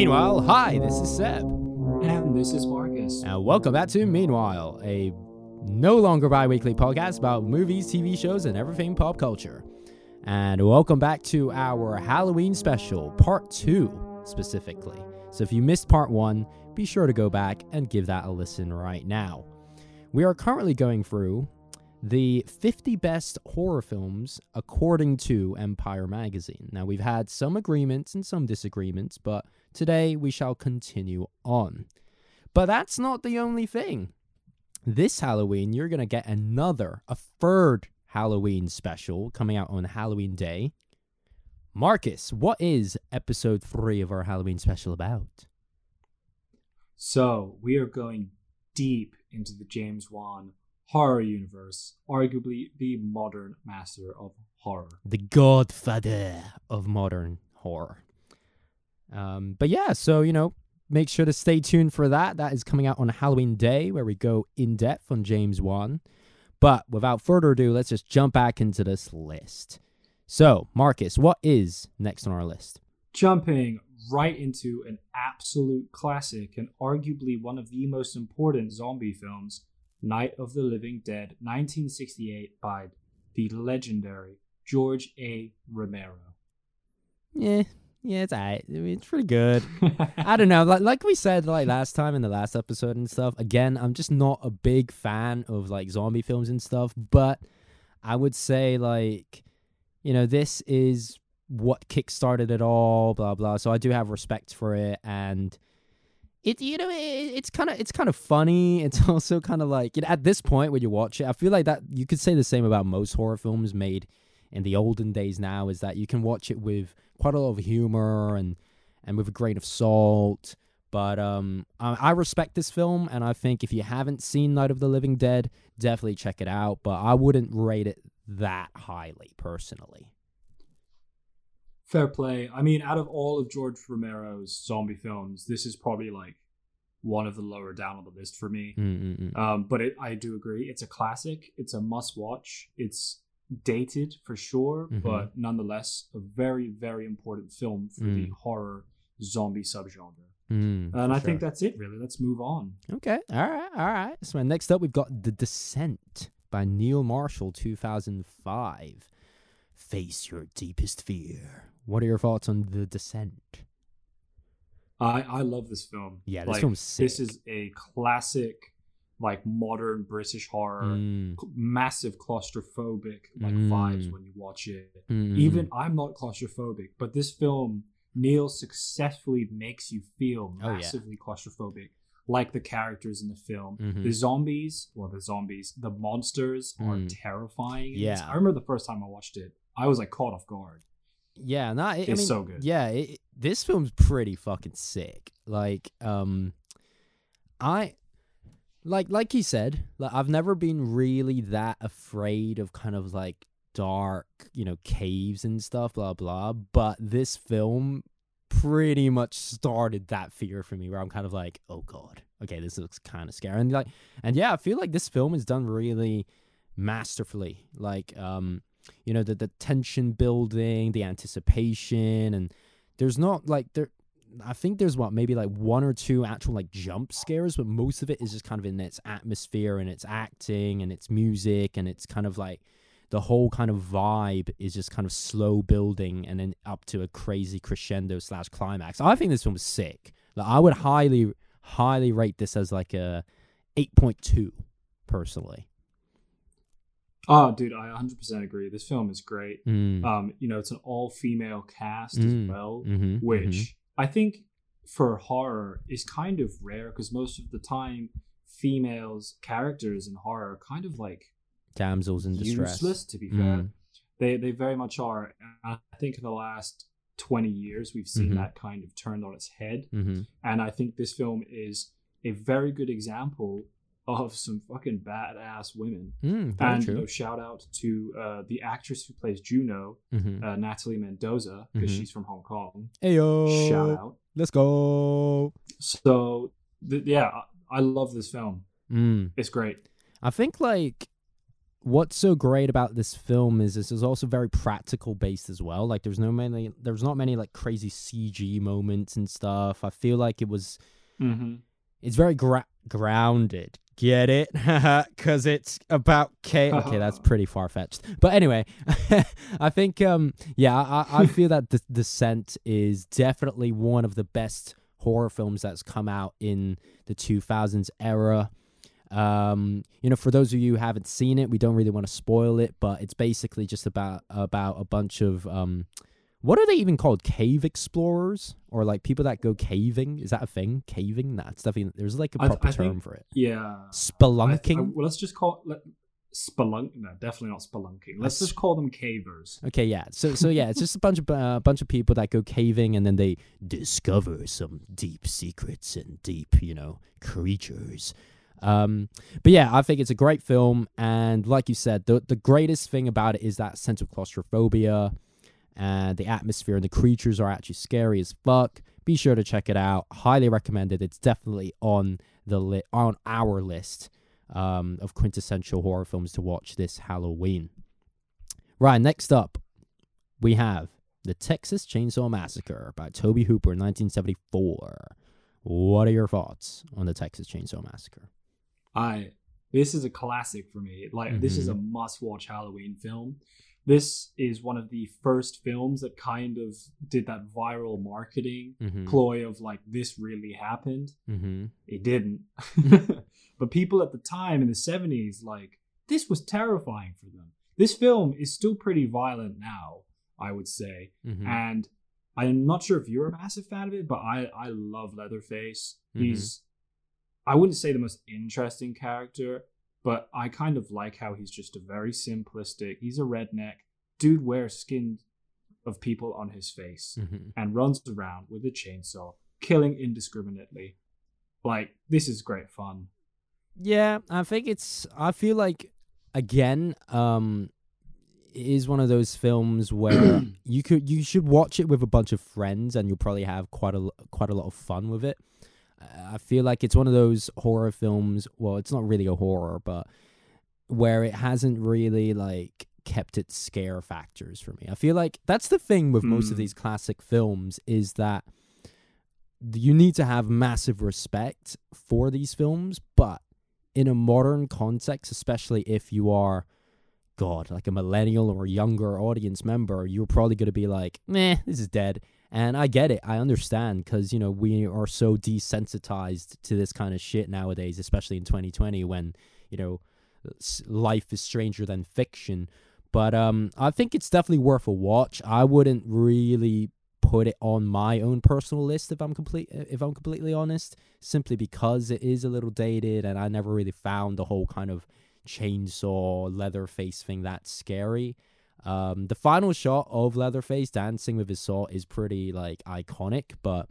Meanwhile, hi, this is Seb. And this is Marcus. And welcome back to Meanwhile, a no longer bi weekly podcast about movies, TV shows, and everything pop culture. And welcome back to our Halloween special, part two specifically. So if you missed part one, be sure to go back and give that a listen right now. We are currently going through the 50 best horror films according to Empire Magazine. Now, we've had some agreements and some disagreements, but today we shall continue on. But that's not the only thing. This Halloween, you're going to get another, a third Halloween special coming out on Halloween Day. Marcus, what is episode three of our Halloween special about? So, we are going deep into the James Wan horror universe, arguably the modern master of horror. The godfather of modern horror. Um, but yeah, so, you know, make sure to stay tuned for that. That is coming out on Halloween Day, where we go in depth on James Wan. But without further ado, let's just jump back into this list. So, Marcus, what is next on our list? Jumping right into an absolute classic and arguably one of the most important zombie films, Night of the Living Dead, 1968, by the legendary George A. Romero. Yeah, yeah, it's alright. I mean, it's pretty good. I don't know. Like like we said like last time in the last episode and stuff. Again, I'm just not a big fan of like zombie films and stuff. But I would say like, you know, this is what kickstarted it all. Blah blah. So I do have respect for it and it you know it, it's kind of it's kind of funny it's also kind of like you know, at this point when you watch it i feel like that you could say the same about most horror films made in the olden days now is that you can watch it with quite a lot of humor and and with a grain of salt but um I, I respect this film and i think if you haven't seen night of the living dead definitely check it out but i wouldn't rate it that highly personally Fair play. I mean, out of all of George Romero's zombie films, this is probably like one of the lower down on the list for me. Um, but it, I do agree. It's a classic. It's a must watch. It's dated for sure, Mhm. but nonetheless, a very, very important film for the Mm. horror zombie subgenre. Mm, And I sure. think that's it, really. Let's move on. Okay. All right. All right. So next up, we've got The Descent by Neil Marshall, 2005. Face your deepest fear. What are your thoughts on The Descent? I, I love this film. Yeah, this Like, film's sick. This is a classic, like modern British horror, Mm, massive claustrophobic like Mm. vibes when you watch it. mm, Even I'm not claustrophobic, but this film, Neil successfully makes you feel Oh, yeah. massively claustrophobic, like the characters in the film. Mhm. The zombies, well, the zombies, the monsters are Mm. terrifying. Yeah. I remember the first time I watched it, I was like caught off guard. Yeah, no, it, I It's mean, so good. Yeah, it- this film's pretty fucking sick. Like, um, I like like you said, like I've never been really that afraid of kind of like dark, you know, caves and stuff, blah blah. But this film pretty much started that fear for me, where I'm kind of like, oh god, okay, this looks kind of scary, and like, and yeah, I feel like this film is done really masterfully. Like, um, you know, the the tension building, the anticipation, and there's not like there. I think there's what maybe like one or two actual like jump scares, but most of it is just kind of in its atmosphere and its acting and its music and it's kind of like the whole kind of vibe is just kind of slow building and then up to a crazy crescendo slash climax. I think this film is sick. Like I would highly, highly rate this as like a eight point two, personally. Oh, dude, I 100% agree. This film is great. Mm. Um, you know, it's an all-female cast Mm. as well. mm-hmm, which I think for horror is kind of rare because most of the time females characters in horror are kind of like damsels in distress. useless to be fair. Mm. They they very much are. And I think in the last 20 years we've seen Mhm. that kind of turned on its head Mm-hmm. and I think this film is a very good example of some fucking badass women. Mm, and you know, shout out to uh, the actress who plays Juno, Mm-hmm. uh, Natalie Mendoza, because Mhm. she's from Hong Kong. Ayo. Shout out. Let's go. So th- yeah, I, I love this film. Mm. It's great. I think like what's so great about this film is this is also very practical based as well. Like there's no many there's not many like crazy CG moments and stuff. I feel like it was Mm-hmm. it's very gra- grounded. Get it? Cuz it's about K. Okay, that's pretty far fetched. But anyway, I think um yeah, I I feel that the Descent is definitely one of the best horror films that's come out in the 2000s era. Um, you know, for those of you who haven't seen it, we don't really want to spoil it, but it's basically just about about a bunch of um, what are they even called? Cave explorers or like people that go caving? Is that a thing? Caving? Nah, it's definitely there's like a proper I term think- for it. Yeah. Spelunking. I- well, let's just call let, spelunk. No, definitely not spelunking. Let's just call them cavers. Okay, yeah. So so yeah, it's just a bunch of uh, bunch of people that go caving and then they discover some deep secrets and deep, you know, creatures. Um, but yeah, I think it's a great film, and like you said, the the greatest thing about it is that sense of claustrophobia, and the atmosphere and the creatures are actually scary as fuck. Be sure to check it out. Highly recommended. It's definitely on the li- on our list um, of quintessential horror films to watch this Halloween. Right, next up, we have The Texas Chainsaw Massacre by Tobe Hooper in 1974. What are your thoughts on The Texas Chainsaw Massacre? I this is a classic for me. Like this is a Mm-hmm. must-watch Halloween film. This is one of the first films that kind of did that viral marketing Mm-hmm. ploy of like this really happened. Mm-hmm. It didn't. but people at the time in the 70s like this was terrifying for them. This film is still pretty violent now, I would say. Mm-hmm. and I'm not sure if you're a massive fan of it, but I I love Leatherface. Mhm. He's I wouldn't say the most interesting character, but I kind of like how he's just a very simplistic. He's a redneck dude wears skin of people on his face Mm-hmm. and runs around with a chainsaw, killing indiscriminately. Like this is great fun. Yeah, I think it's. I feel like again, um, it is one of those films where you could you should watch it with a bunch of friends, and you'll probably have quite a quite a lot of fun with it. I feel like it's one of those horror films. Well, it's not really a horror, but where it hasn't really like kept its scare factors for me. I feel like that's the thing with most of Mm. these classic films is that you need to have massive respect for these films, but in a modern context, especially if you are, God, like a millennial or a younger audience member, you're probably going to be like, meh, this is dead. And I get it. I understand because, you know, we are so desensitized to this kind of shit nowadays, especially in 2020 when, you know, life is stranger than fiction. But um, I think it's definitely worth a watch. I wouldn't really put it on my own personal list if I'm complete if I'm completely honest, simply because it is a little dated and I never really found the whole kind of chainsaw Leatherface thing that scary. Um, the final shot of Leatherface dancing with his saw is pretty like iconic, but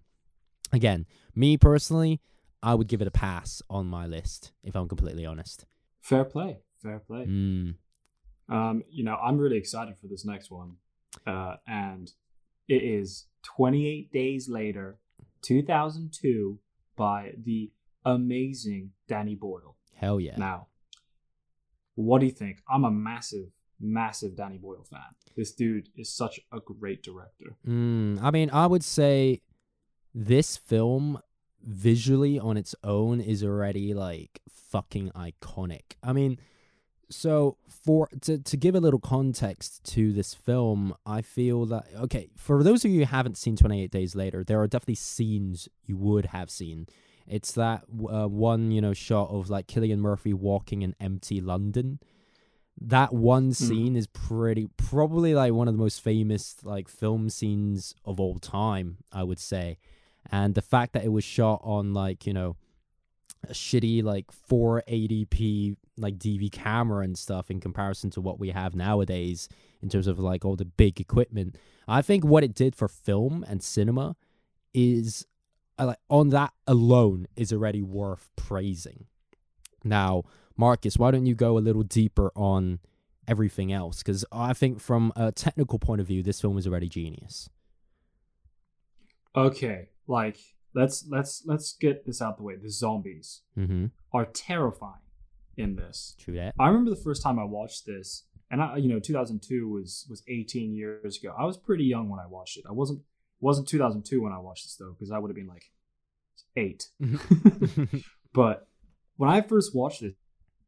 again, me personally, I would give it a pass on my list if I'm completely honest. Fair play. Fair play. Mm. Um, you know, I'm really excited for this next one. Uh, and it is 28 Days Later, 2002, by the amazing Danny Boyle. Hell yeah. Now, what do you think? I'm a massive, massive Danny Boyle fan. This dude is such a great director. Mm, I mean, I would say this film visually on its own is already like fucking iconic. I mean, so for to to give a little context to this film, I feel that okay, for those of you who haven't seen 28 Days Later, there are definitely scenes you would have seen. It's that uh, one, you know, shot of like Cillian Murphy walking in empty London. That one scene is pretty probably like one of the most famous like film scenes of all time, I would say. And the fact that it was shot on like, you know, a shitty like 480p like DV camera and stuff in comparison to what we have nowadays in terms of like all the big equipment. I think what it did for film and cinema is uh, like on that alone is already worth praising. Now, Marcus, why don't you go a little deeper on everything else? Because I think from a technical point of view, this film is already genius. Okay, like let's let's let's get this out the way. The zombies Mm-hmm. are terrifying. in this. True that. I remember the first time I watched this, and I, you know, 2002 was was 18 years ago. I was pretty young when I watched it. I wasn't wasn't 2002 when I watched this though, because I would have been like eight. but when I first watched it,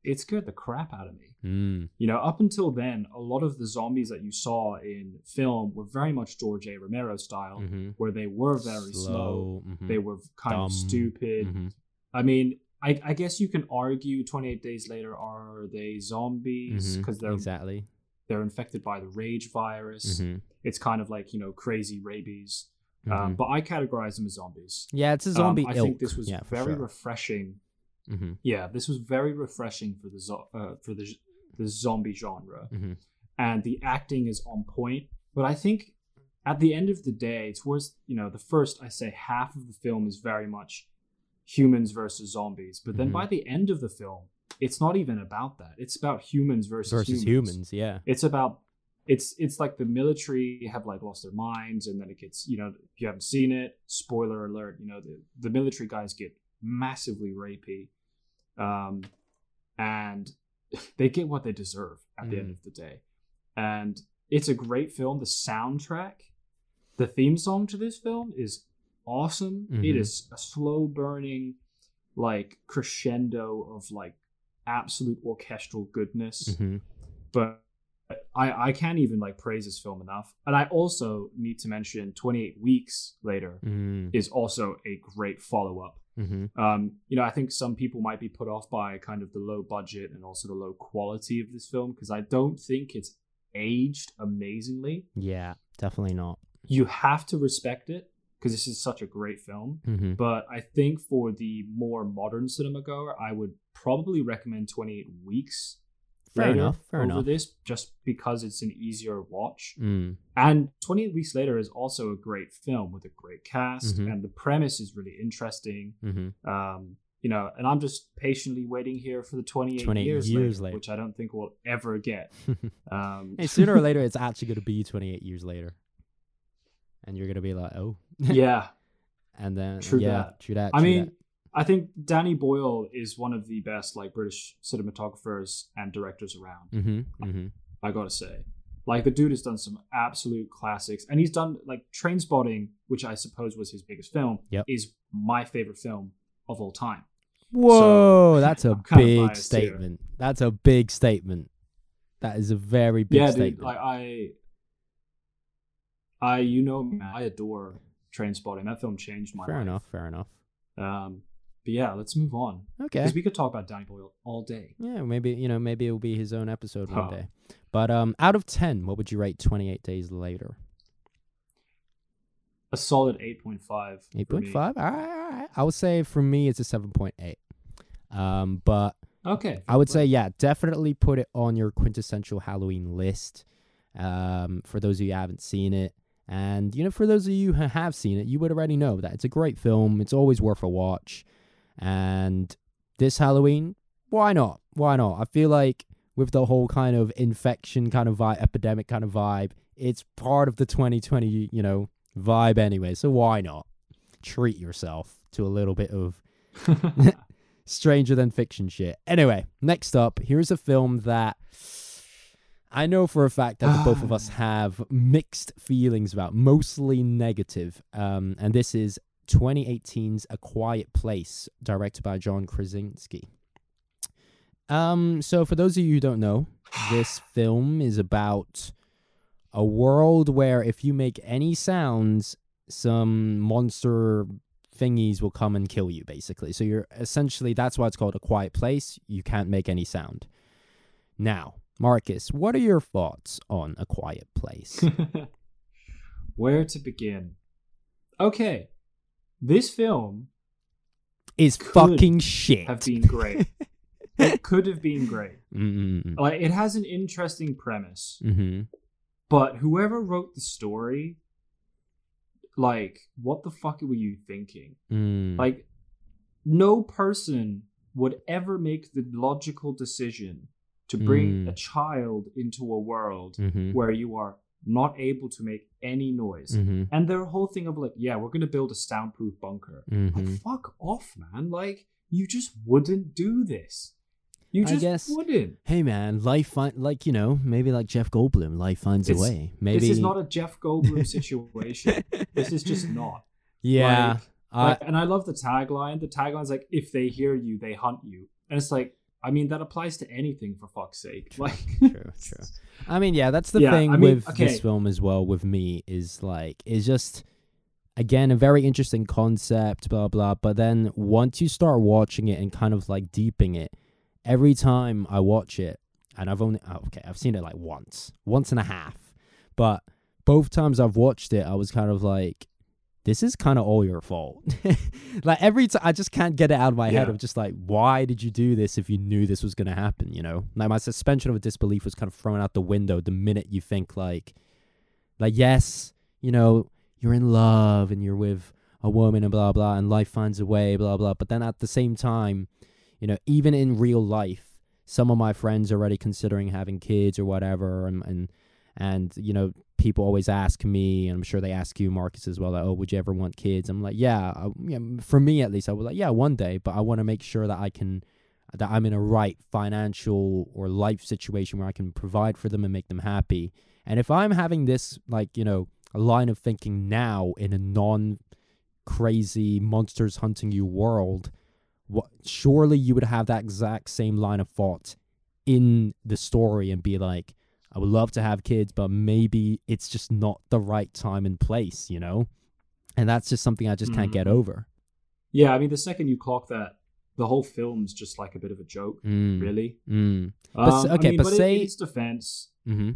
it scared the crap out of me. mm. You know, up until then, a lot of the zombies that you saw in film were very much George A. Romero style, hmm where they were very slow. mhm, They were kind Dumb. of stupid. mhm. I mean, I, I guess you can argue 28 days later are they zombies because they're exactly. they're infected by the rage virus. Mhm, It's kind of like you know crazy rabies. Um, but I categorize them as zombies. yeah, it's a zombie um, I ilk. think this was yeah, very sure. refreshing. Mhm, Yeah, this was very refreshing for the zo- uh, for the the zombie genre, mhm. and the acting is on point. But I think at the end of the day, towards you know the first I say half of the film is very much humans versus zombies, but then Mhm. by the end of the film, it's not even about that. It's about humans versus, versus humans. Yeah. It's about it's it's like the military have like lost their minds, and then it gets you know if you haven't seen it, spoiler alert, you know the the military guys get massively rapey, um, and they get what they deserve at the end Mhm. of the day, and it's a great film. The soundtrack, the theme song to this film is awesome. It Mhm. is a slow burning, like crescendo of like absolute orchestral goodness hmm but I, I can't even like praise this film enough. And I also need to mention 28 Weeks Later mm is also a great follow up. Hmm Um, you know, I think some people might be put off by kind of the low budget and also the low quality of this film because I don't think it's aged amazingly. Yeah, definitely not. You have to respect it because this is such a great film. hmm But I think for the more modern cinema goer, I would probably recommend 28 Weeks Fair later enough. Fair over enough. this just because it's an easier watch. Mm. And 28 Weeks Later is also a great film with a great cast, Mhm. and the premise is really interesting. hmm Um, you know, and I'm just patiently waiting here for the 28, 28 years, years later, later. which I don't think we'll ever get. Um, hey, sooner or later, it's actually going to be 28 years later. And you're going to be like, oh. yeah, and then, True yeah, that. true that. I mean, that. I think Danny Boyle is one of the best like British cinematographers and directors around. Mhm, mhm. I gotta say. Like the dude has done some absolute classics, and he's done like Trainspotting, which I suppose was his biggest film. Yep. is my favorite film of all time. Whoa, that's a big biased here. statement. That's a big statement. That is a very big yeah, dude, statement. like I, I you know I adore Trainspotting. That film changed my life. fair life. enough. Fair enough. Um, but yeah, let's move on Okay. because we could talk about Danny Boyle all day. Yeah, maybe you know, maybe it'll be his own episode one Huh. day. But um, out of ten, what would you rate Twenty Eight Days Later? A solid eight point five. Eight point five. All right, all right. I would say for me, it's a seven point eight. Um, but Okay, I would say yeah, definitely put it on your quintessential Halloween list. Um, for those of you who haven't seen it, and you know, for those of you who have seen it, you would already know that it's a great film. It's always worth a watch. And this Halloween, why not? Why not? I feel like with the whole kind of infection kind of vibe, epidemic kind of vibe, it's part of the 2020, you know, vibe anyway. So why not treat yourself to a little bit of stranger than fiction shit. Anyway, next up, here's a film that I know for a fact that the both of us have mixed feelings about, mostly negative. Um, and this is 2018's A Quiet Place, directed by John Krasinski. Um, so for those of you who don't know, this film is about a world where if you make any sounds, some monster thingies will come and kill you basically. So you're essentially that's why it's called a quiet place. You can't make any sound. Now marcus what are your thoughts on a quiet place? Where to begin? Okay, this film is fucking shit have been great. it could have been great. mm Like it has an interesting premise, hmm but whoever wrote the story, like, what the fuck were you thinking? mm Like, no person would ever make the logical decision to bring Mm. a child into a world hmm where you are not able to make any noise. hmm And their whole thing of like, yeah, we're gonna build a soundproof bunker. hmm Like, fuck off, man. Like, you just wouldn't do this. You I just guess- wouldn't. hey man, life find like you know maybe like Jeff Goldblum, life finds It's- a way. Maybe This is not a Jeff Goldblum situation. this is just not. yeah. Like, I- Like, and I love the tagline. The tagline's like, "If they hear you, they hunt you," and it's like, I mean, that applies to anything for fuck's sake. Like, true, true. I mean, yeah, that's the Yeah, thing I mean, with okay. this film as well. With me, is like it's just again a very interesting concept, blah blah. But then once you start watching it and kind of like deeping it, every time I watch it, and I've only oh, okay, I've seen it like once, once and a half, but both times I've watched it, I was kind of like. This is kind of all your fault. like every time, I just can't get it out of my head of just like, why did you do this if you knew this was gonna happen? You know, like my suspension of disbelief was kind of thrown out the window the minute you think like, like yes, you know, you're in love and you're with a woman and blah blah, and life finds a way, blah blah. But then at the same time, you know, even in real life, some of my friends are already considering having kids or whatever, and and and you know, people always ask me, and I'm sure they ask you, Marcus, as well. Like, oh, would you ever want kids? I'm like, yeah, I, yeah. For me, at least, I was like, yeah, one day, but I want to make sure that I can, that I'm in a right financial or life situation where I can provide for them and make them happy. And if I'm having this, like, you know, a line of thinking now in a non crazy monsters hunting you world, what surely you would have that exact same line of thought in the story and be like, I would love to have kids, but maybe it's just not the right time and place, you know? And that's just something I just can't get Mhm. over. yeah, I mean, the second you clock that, the whole film's just like a bit of a joke, Mm, really. mm, But Um, okay, I mean, but in- say- in its defense, hmm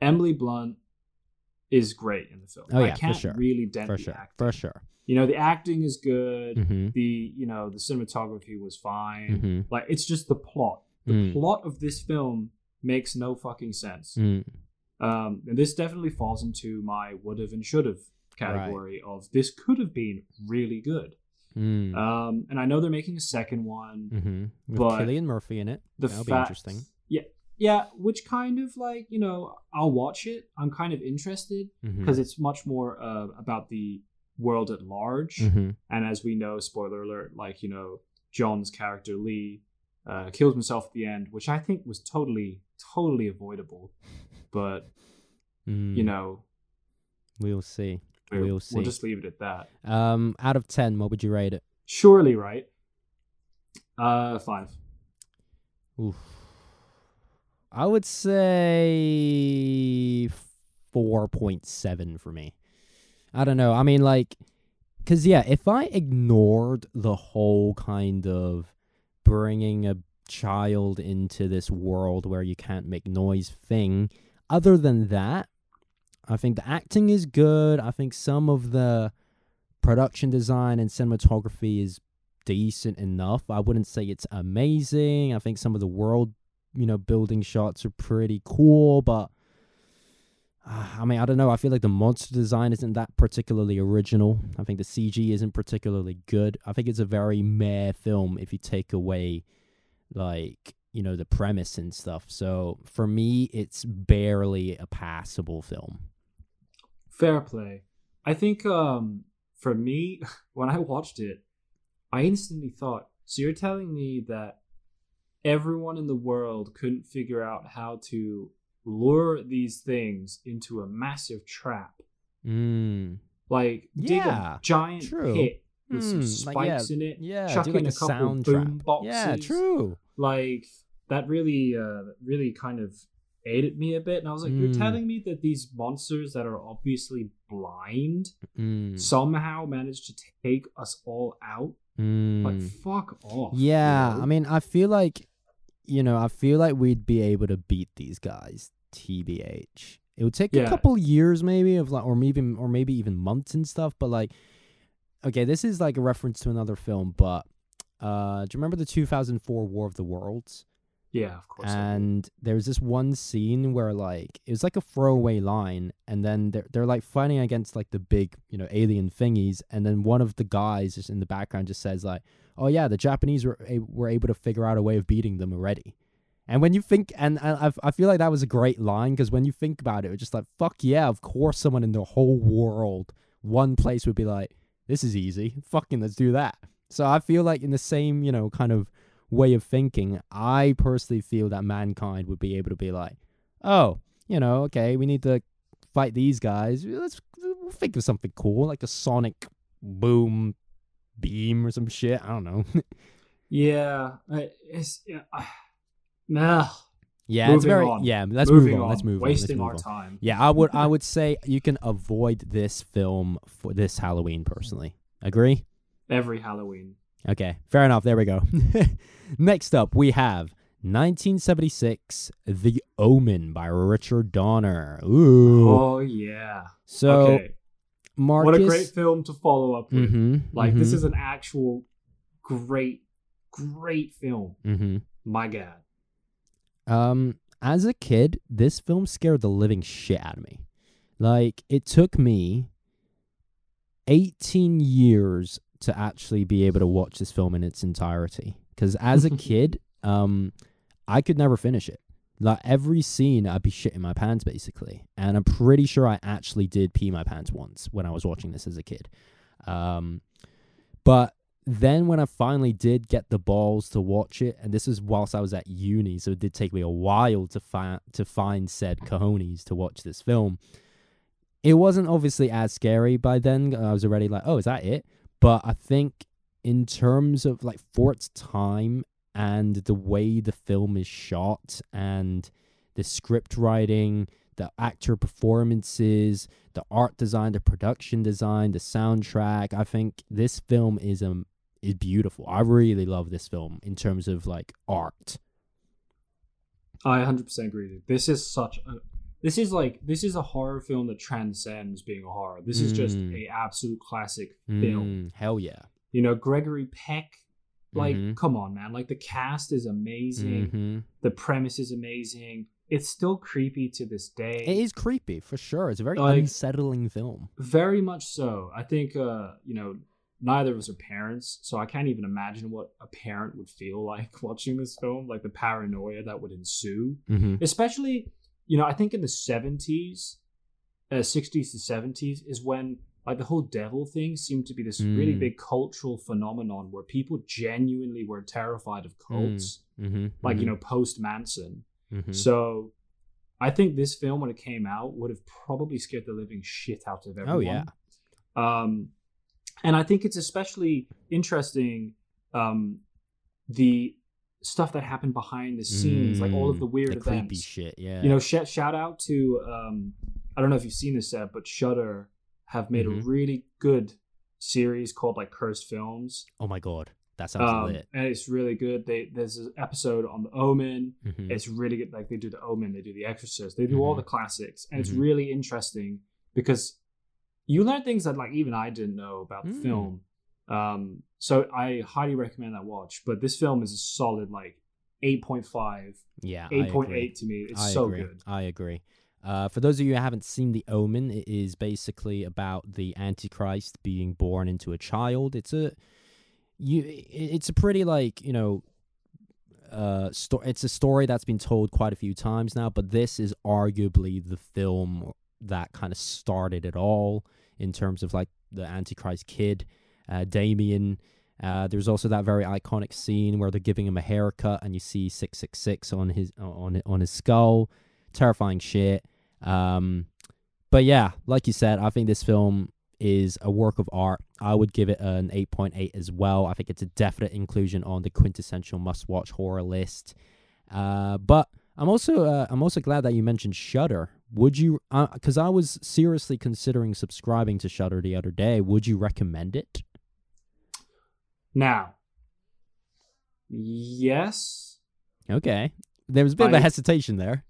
Emily Blunt is great in the film. Oh, yeah, I for can't sure. really dent For sure. acting. For sure. You know, the acting is good. hmm The you know the cinematography was fine. hmm Like it's just the plot. The Mm. plot of this film makes no fucking sense. Mm. Um, and this definitely falls into my would have and should have category of this could have been really good. Mm. Um, and I know they're making a second one. hmm With but Cillian Murphy in it. The That'll be interesting. Yeah, yeah, which kind of like you know I'll watch it. I'm kind of interested because it's much more uh, about the world at large. hmm And as we know, spoiler alert, like you know John's character Lee uh, kills himself at the end, which I think was totally totally avoidable. But Mm. you know we'll see. We'll see. we'll just leave it at that. Um, out of ten, what would you rate it? Surely, right? Uh, five. Oof. I would say four point seven for me. I don't know. I mean, like, cause yeah, if I ignored the whole kind of bringing a child into this world where you can't make noise thing, other than that, I think the acting is good. I think some of the production design and cinematography is decent enough. I wouldn't say it's amazing. I think some of the world, you know, building shots are pretty cool, but uh, I mean, I don't know. I feel like the monster design isn't that particularly original. I think the CG isn't particularly good. I think it's a very meh film if you take away, like, you know, the premise and stuff. So for me, it's barely a passable film. Fair play. I think um for me, when I watched it, I instantly thought, so you're telling me that everyone in the world couldn't figure out how to lure these things into a massive trap. Mm. Like dig a giant true. pit with some Hmm, like, yeah, spikes in it. Yeah, chuck in like a a, couple boom trap. boxes. Yeah, true. Like that really uh really kind of ate at me a bit. And I was like, you're Mm. telling me that these monsters that are obviously blind Mm. somehow managed to take us all out. Mm. Like fuck off. Yeah, bro. I mean, I feel like, you know, I feel like we'd be able to beat these guys. TBH. It would take a couple years, maybe, of like, or maybe, or maybe even months and stuff. But like, okay, this is like a reference to another film. But uh, do you remember the 2004 War of the Worlds? yeah, of course. And there's this one scene where like it was like a throwaway line and then they're, they're like fighting against like the big you know alien thingies and then one of the guys just in the background just says like oh yeah the japanese were, a- were able to figure out a way of beating them already and when you think and i, I- I feel like that was a great line because when you think about it it's just like fuck yeah of course someone in the whole world one place would be like this is easy fucking let's do that so i feel like in the same you know kind of way of thinking, I personally feel that mankind would be able to be like, oh, you know, okay, we need to fight these guys. Let's we'll think of something cool, like a sonic boom beam or some shit. I don't know. Yeah, it's yeah. I- Nah, yeah, it's very on. yeah. Let's moving move on. Let's move Wasting on. our on. time. Yeah, I would I would say you can avoid this film for this Halloween personally. Agree? Every Halloween. Okay, fair enough. There we go. Next up, we have 1976, The Omen by Richard Donner. Ooh. Oh yeah. so, okay. Marcus. What a great film to follow up with. Mhm, Like this mhm, is an actual great, great film. mhm. My God. Um, as a kid, this film scared the living shit out of me. Like, it took me 18 years to actually be able to watch this film in its entirety. Because as a kid, um, I could never finish it. Like every scene, I'd be shitting my pants basically, and I'm pretty sure I actually did pee my pants once when I was watching this as a kid. Um, but then when I finally did get the balls to watch it, and this was whilst I was at uni, so it did take me a while to find to find said cojones to watch this film. It wasn't obviously as scary by then. I was already like, oh, is that it? But I think in terms of like for its time and the way the film is shot and the script writing, the actor performances, the art design, the production design, the soundtrack, I think this film is um is beautiful. I really love this film in terms of like art. I 100% agree. This is such a this is like this is a horror film that transcends being a horror. This is just Mm. a absolute classic film. Mm, hell yeah. You know, Gregory Peck like Mhm. come on man, like the cast is amazing. hmm The premise is amazing. It's still creepy to this day. It is creepy for sure. It's a very Like- unsettling film. Very much so. I think uh, you know, neither of us are parents, so I can't even imagine what a parent would feel like watching this film, like the paranoia that would ensue. Mm-hmm. Especially, you know, I think in the 70s, uh, 60s to 70s is when like the whole devil thing seemed to be this really Mm. big cultural phenomenon where people genuinely were terrified of cults, Mm-hmm. like you know, post Manson. hmm So I think this film, when it came out, would have probably scared the living shit out of everyone. Oh, yeah. Um, and I think it's especially interesting um, the stuff that happened behind the scenes, like all of the weird Mm, creepy events. shit. Yeah. You know, sh- shout out to um, I don't know if you've seen this yet, but Shudder have made Mhm. a really good series called like Cursed Films, oh my god, that sounds um, lit. and it's really good. They there's an episode on the Omen. Mhm. It's really good. Like they do the Omen, they do the Exorcist, they do all Mhm. the classics, and it's Mhm. really interesting because you learn things that like even I didn't know about the Mm. film. Um, so I highly recommend that watch. But this film is a solid like 8.5, yeah. 8.8 to me. It's I so agree. good. I agree. Uh, for those of you who haven't seen The Omen, it is basically about the Antichrist being born into a child. It's a you. It's a pretty like you know. Uh, sto- it's a story that's been told quite a few times now, but this is arguably the film that kind of started it all in terms of like the Antichrist kid, uh, Damien. Uh, there's also that very iconic scene where they're giving him a haircut and you see 666 on his on on his skull. Terrifying shit. Um, but yeah, like you said, I think this film is a work of art. I would give it an 8.8 as well. I think it's a definite inclusion on the quintessential must-watch horror list. Uh, but I'm also uh, I'm also glad that you mentioned Shudder. Would you? Because I was seriously considering subscribing to Shudder the other day. Would you recommend it? Now, yes, Okay, there was a bit of a hesitation there.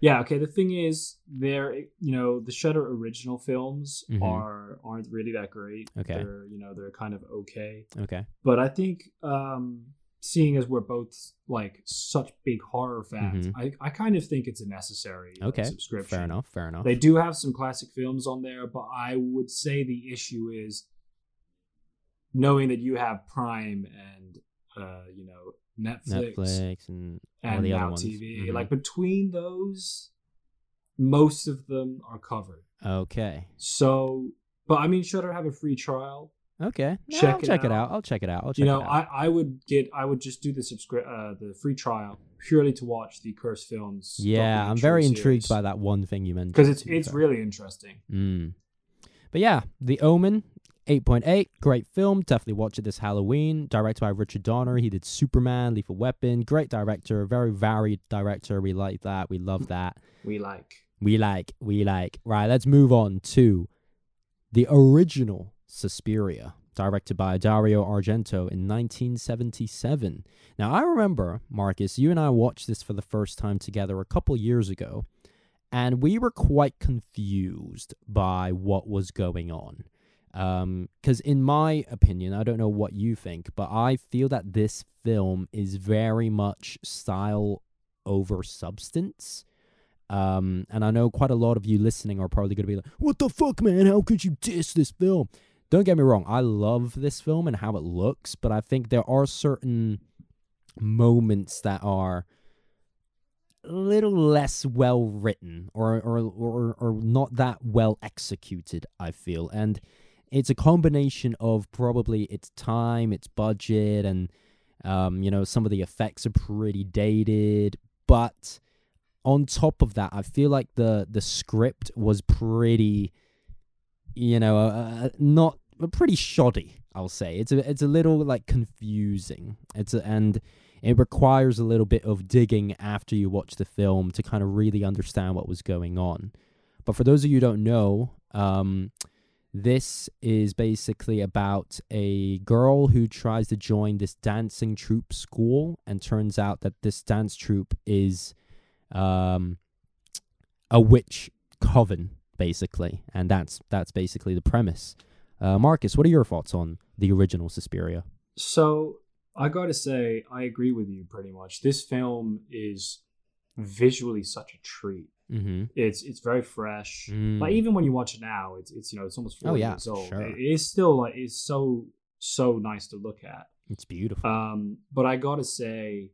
yeah. Okay. The thing is, there, you know, the Shudder original films Mhm. are aren't really that great. Okay. They're you know they're kind of okay. Okay, but I think um, seeing as we're both like such big horror fans, Mhm. I, I kind of think it's a necessary okay, subscription. fair enough, fair enough. They do have some classic films on there, but I would say the issue is knowing that you have Prime and uh, you know Netflix, Netflix and all and the other Now. TV. Mhm. Like between those, most of them are covered. okay, So, but I mean, Shudder have a free trial. Okay. No, Check I'll it check it out. out. I'll check it out. I'll check it out. you know, out. I, I would get I would just do the subscri- uh, the free trial purely to watch the Cursed Films. yeah, I'm very intrigued by that one thing you mentioned. because it's it's fair. really interesting. Mm. But yeah, The Omen, 8.8, great film. Definitely watch it this Halloween. Directed by Richard Donner. He did Superman, Lethal Weapon. Great director, very varied director. We like that. We love that. We like We like, we like. Right, let's move on to the original Suspiria, directed by Dario Argento in 1977. Now, I remember, Marcus, you and I watched this for the first time together a couple years ago, and we were quite confused by what was going on. Because, in my opinion, I don't know what you think, but I feel that this film is very much style over substance. Um, and I know quite a lot of you listening are probably going to be like, "What the fuck, man? How could you diss this film?" Don't get me wrong, I love this film and how it looks, but I think there are certain moments that are a little less well written or or or, or not that well executed. I feel, and it's a combination of probably its time, its budget, and um, you know some of the effects are pretty dated, but on top of that, I feel like the the script was pretty, you know, uh, not uh, pretty shoddy. I'll say it's a it's a little like confusing. It's a, and it requires a little bit of digging after you watch the film to kind of really understand what was going on. But for those of you who don't know, um, this is basically about a girl who tries to join this dancing troupe school, and turns out that this dance troupe is um, a witch coven, basically, and that's that's basically the premise. Uh, Marcus, what are your thoughts on the original Suspiria? So I gotta say, I agree with you pretty much. This film is visually such a treat. Mm-hmm. It's it's very fresh. Mm. Like even when you watch it now, it's it's you know it's almost four Oh, yeah, years old. sure. It is still like it's so so nice to look at. It's beautiful. Um, but I gotta say,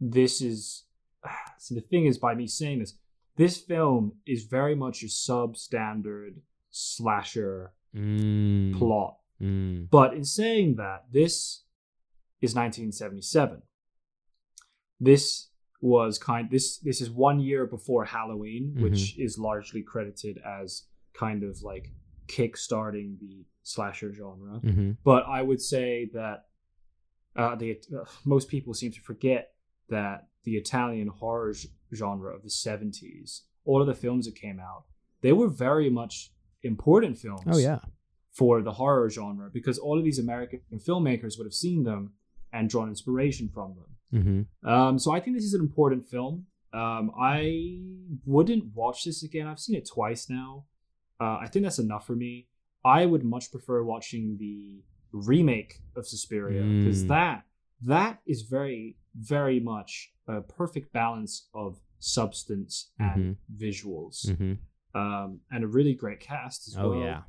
this is see the thing is by me saying this, this film is very much a substandard slasher Mm. plot. Mm. But in saying that, this is 1977. This was kind this this is one year before Halloween, which is largely credited as kind of like kick-starting the slasher genre. Mm-hmm. But I would say that uh, the uh, most people seem to forget that the Italian horror genre of the 70s, all of the films that came out, they were very much important films Oh yeah. for the horror genre because all of these American filmmakers would have seen them and drawn inspiration from them. Mm-hmm. Um, so I think this is an important film. Um, I wouldn't watch this again. I've seen it twice now. Uh, I think that's enough for me. I would much prefer watching the remake of Suspiria because Mm. that that is very very much a perfect balance of substance and visuals Mm-hmm. Um, and a really great cast as Oh well. yeah.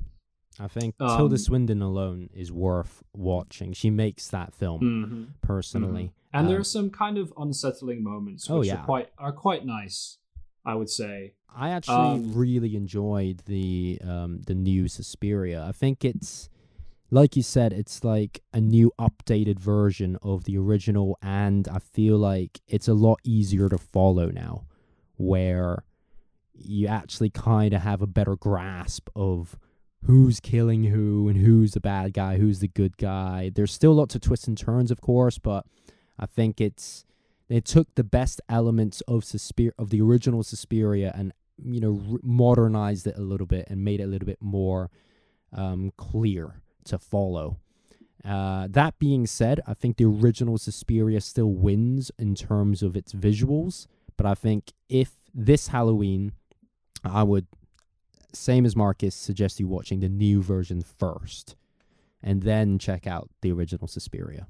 I think Tilda Um, Swinton alone is worth watching. She makes that film Mhm. personally. And there Um, are some kind of unsettling moments Oh, which yeah. are quite are quite nice, I would say. I actually Um, really enjoyed the um the new Suspiria. I think it's like you said, it's like a new updated version of the original and I feel like it's a lot easier to follow now where you actually kind of have a better grasp of who's killing who and who's the bad guy, who's the good guy. There's still lots of twists and turns of course, but I think it's they took the best elements of Suspir- of the original Suspiria and you know modernized it a little bit and made it a little bit more um, clear to follow. Uh, that being said, I think the original Suspiria still wins in terms of its visuals, but I think if this Halloween, I would, same as Marcus, suggest you watching the new version first, and then check out the original Suspiria.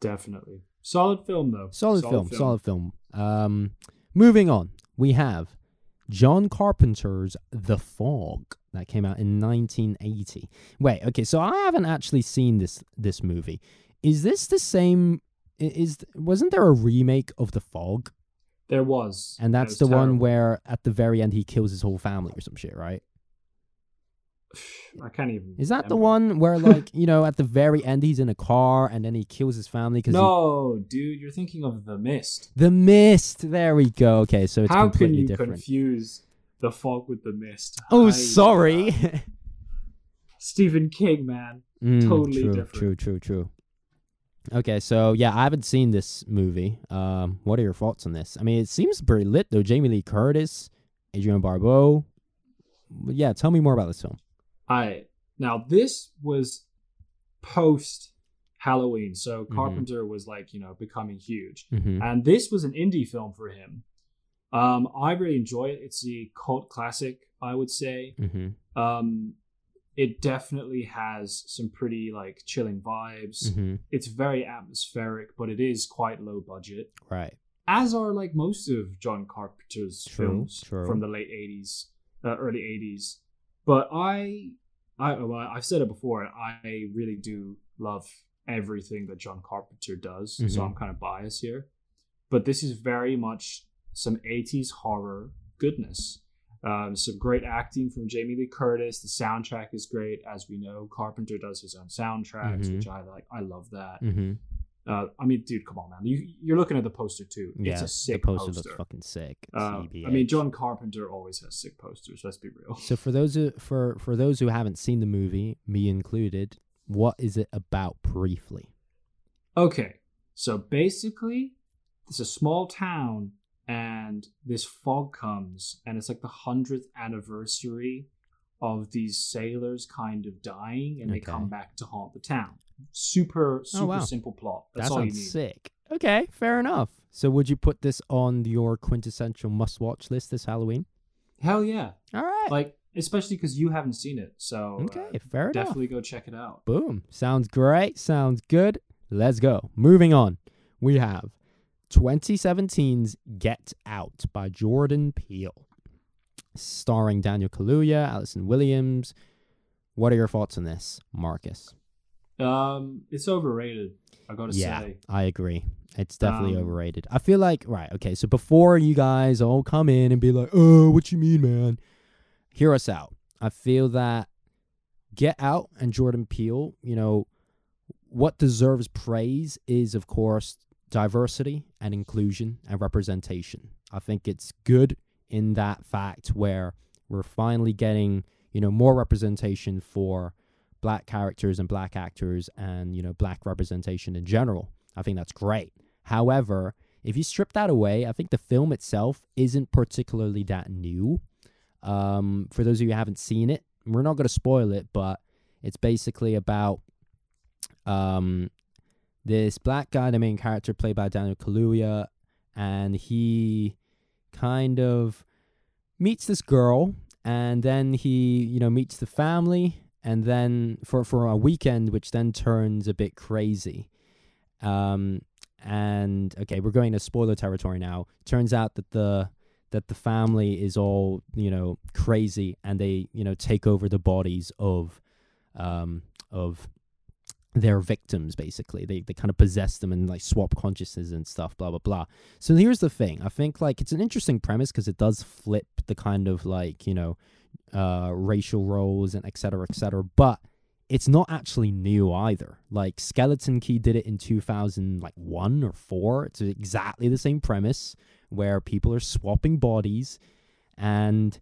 Definitely. Solid film though. Solid, film, solid film. Um, moving on, we have John Carpenter's The Fog that came out in 1980. Wait, okay, so I haven't actually seen this this movie. Is this the same? Is wasn't there a remake of The Fog? There was. And that's the one where at the very end he kills his whole family or some shit, right? I can't even. Is that the one where like you know at the very end he's in a car and then he kills his family because No, dude, you're thinking of the mist. the mist? There we go. Okay, so it's How can completely you different. confuse the fog with the mist? oh, I- sorry. uh, Stephen King, man. Mm, totally true, different. True, true, true. Okay, so yeah, I haven't seen this movie. Um, what are your thoughts on this? I mean, it seems pretty lit though. Jamie Lee Curtis, Adrienne Barbeau. Yeah, tell me more about this film. I now this was post Halloween, so Mhm. Carpenter was like you know becoming huge, Mm-hmm. and this was an indie film for him. Um, I really enjoy it. It's a cult classic, I would say. Mm-hmm. Um, it definitely has some pretty like chilling vibes. Mm-hmm. It's very atmospheric, but it is quite low budget, Right. as are like most of John Carpenter's True, films true. from the late '80s, uh, early '80s. But I, I, well, I've said it before. I really do love everything that John Carpenter does, so Mhm. I'm kind of biased here. But this is very much some '80s horror goodness. Um, some great acting from Jamie Lee Curtis. The soundtrack is great, as we know. Carpenter does his own soundtracks, Mhm. which I like. I love that. Mm-hmm. Uh, I mean, dude, come on, man. You, you're looking at the poster too. Yeah, it's a sick the poster, poster. looks fucking sick. Uh, I mean, John Carpenter always has sick posters. Let's be real. So for those who for for those who haven't seen the movie, me included, what is it about briefly? Okay, so basically, it's a small town, and this fog comes, and it's like the hundredth anniversary of these sailors kind of dying, and they come back to haunt the town. Super, super Oh, wow. simple plot. That's that all you need. sick. Okay, fair enough. So would you put this on your quintessential must-watch list this Halloween? Hell yeah! All right. Like, especially because you haven't seen it, so uh, okay, fair enough. definitely go check it out. Boom. Sounds great. Sounds good. Let's go. Moving on. We have 2017's Get Out by Jordan Peele, starring Daniel Kaluuya, Allison Williams. What are your thoughts on this, Marcus? Um, it's overrated. I gotta yeah, say. I agree. It's definitely Um, overrated. I feel like right. Okay, so before you guys all come in and be like, "Oh, what you mean, man?" Hear us out. I feel that Get Out and Jordan Peele, you know, what deserves praise is, of course, diversity and inclusion and representation. I think it's good in that fact where we're finally getting, you know, more representation for black characters and black actors and, you know, black representation in general. I think that's great. However, if you strip that away, I think the film itself isn't particularly that new. Um, for those of you who haven't seen it, we're not going to spoil it, but it's basically about um, this black guy, the main character, played by Daniel Kaluuya, and he kind of meets this girl, and then he, you know, meets the family, and then for for a weekend, which then turns a bit crazy. Um, and okay, we're going to spoiler territory now. Turns out that the that the family is all you know crazy, and they you know take over the bodies of um of their victims basically. They they kind of possess them and like swap consciousness and stuff blah blah blah. So here's the thing. I think like it's an interesting premise because it does flip the kind of like you know uh racial roles and etc cetera et cetera but it's not actually new either. Like skeleton key did it in 2001 or 4 it's exactly the same premise where people are swapping bodies and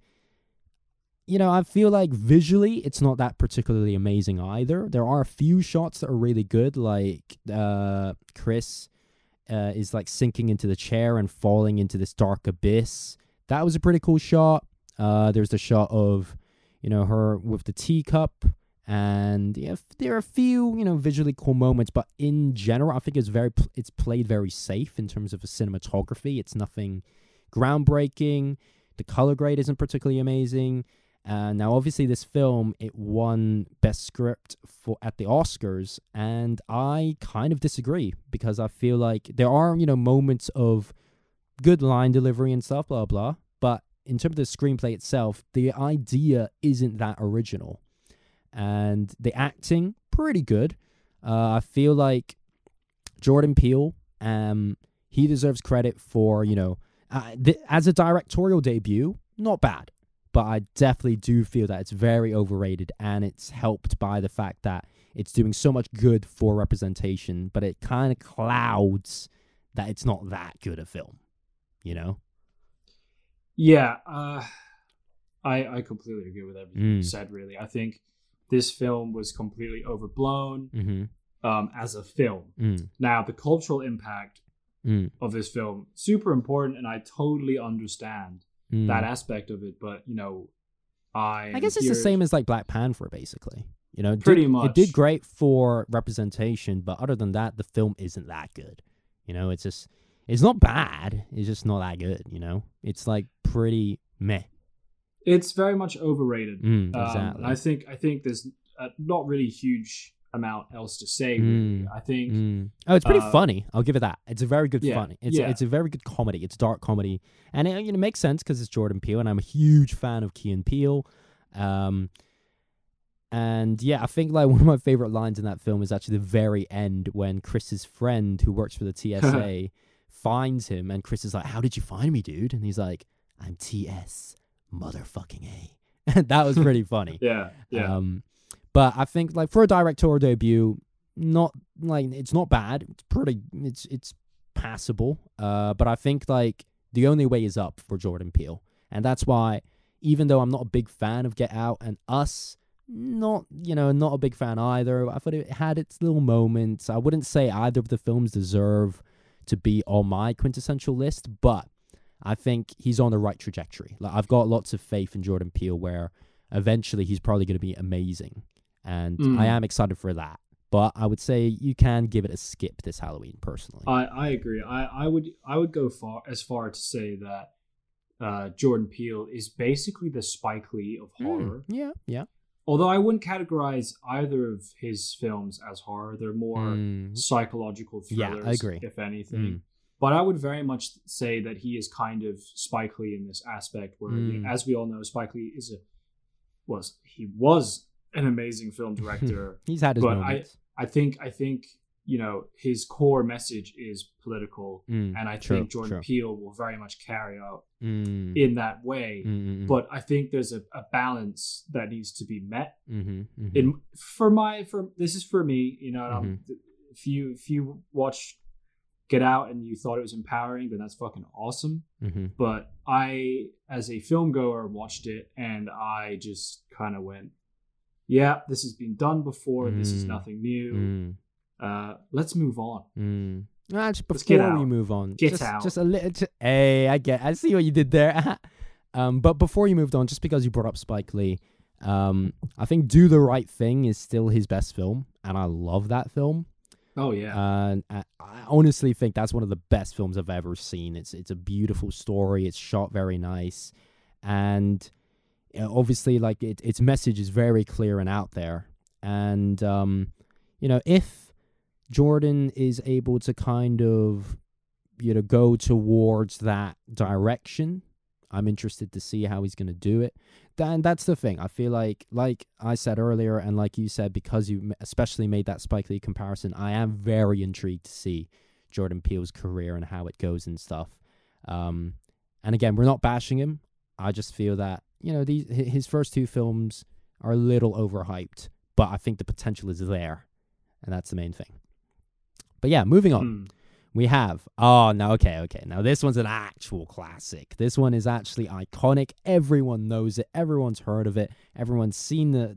you know, I feel like visually it's not that particularly amazing either. There are a few shots that are really good, like uh, Chris uh, is like sinking into the chair and falling into this dark abyss. That was a pretty cool shot. Uh, there's the shot of, you know, her with the teacup, and yeah, there are a few, you know, visually cool moments. But in general, I think it's very, it's played very safe in terms of the cinematography. It's nothing groundbreaking. The color grade isn't particularly amazing. Uh, now, obviously, this film it won best script for at the Oscars, and I kind of disagree because I feel like there are you know moments of good line delivery and stuff, blah blah. But in terms of the screenplay itself, the idea isn't that original, and the acting pretty good. Uh, I feel like Jordan Peele, um, he deserves credit for you know uh, th- as a directorial debut, not bad but I definitely do feel that it's very overrated, and it's helped by the fact that it's doing so much good for representation, but it kind of clouds that it's not that good a film. You know? Yeah, uh, I I completely agree with everything you Mm. said. Really, I think this film was completely overblown Mm-hmm. um, as a film. Mm. Now, the cultural impact Mm. of this film super important, and I totally understand Mm. that aspect of it. But you know, I I guess it's the same as like Black Panther, basically. You know, it Pretty did, It did great for representation, but other than that, the film isn't that good. You know, it's just it's not bad. It's just not that good. You know, it's like pretty meh. It's very much overrated. Mm, Um, exactly. and I think I think there's uh, not really huge amount else to say. Mm. I think Mm. Oh, it's pretty Uh, funny. I'll give it that. It's a very good Yeah, funny. It's yeah. it's a very good comedy. It's dark comedy, and it, you know, makes sense because it's Jordan Peele, and I'm a huge fan of Key and Peele. Um, and yeah, I think like one of my favorite lines in that film is actually the very end when Chris's friend who works for the TSA finds him, and Chris is like, "How did you find me, dude?" And he's like, "I'm TS, motherfucking a." that was pretty funny. yeah, yeah. Um, but I think like for a directorial debut, not like it's not bad. It's pretty. It's it's passable. Uh, but I think like the only way is up for Jordan Peele, and that's why even though I'm not a big fan of Get Out and Us, not you know not a big fan either. I thought it had its little moments. I wouldn't say either of the films deserve to be on my quintessential list, but I think he's on the right trajectory. Like I've got lots of faith in Jordan Peele, where eventually he's probably going to be amazing, and Mm. I am excited for that. But I would say you can give it a skip this Halloween, personally. I, I agree. I, I would I would go far as far to say that uh, Jordan Peele is basically the Spike Lee of Mm, horror. yeah, yeah. Although I wouldn't categorize either of his films as horror. They're more Mm, psychological Yeah, I agree. if anything. Mm. But I would very much say that he is kind of Spike Lee in this aspect, where, you Mm. know, as we all know, Spike Lee is a was he was an amazing film director. he's had his but I- moments. I think I think you know his core message is political, Mm, and I true, think Jordan true. Peele will very much carry out Mm, in that way. mm, mm, mm. But I think there's a, a balance that needs to be met. Mhm, mhm. In for my for this is for me, you know. Mm-hmm. if you if you watch Get Out and you thought it was empowering, then that's fucking awesome. Mhm. But I, as a film goer, watched it and I just kind of went, "Yeah, this has been done before. This is Mm. nothing new. Mm, Uh, let's move on." mm. Ah, just before we move on, Get just, out. just a little. Hey, I get. I see what you did there. um, but before you moved on, just because you brought up Spike Lee, um, I think "Do the Right Thing" is still his best film, and I love that film. Oh yeah, And I, I honestly think that's one of the best films I've ever seen. It's it's a beautiful story. It's shot very nice, and obviously, like it, its message is very clear and out there. And um, you know, if Jordan is able to kind of you know go towards that direction, I'm interested to see how he's going to do it. Then that's the thing. I feel like, like I said earlier, and like you said, because you especially made that Spike Lee comparison, I am very intrigued to see Jordan Peele's career and how it goes and stuff. Um, and again, we're not bashing him. I just feel that you know these his first two films are a little overhyped, but I think the potential is there, and that's the main thing. But yeah, moving on. Hmm. We have. Oh, no, okay, okay. Now, this one's an actual classic. This one is actually iconic. Everyone knows it. Everyone's heard of it. Everyone's seen the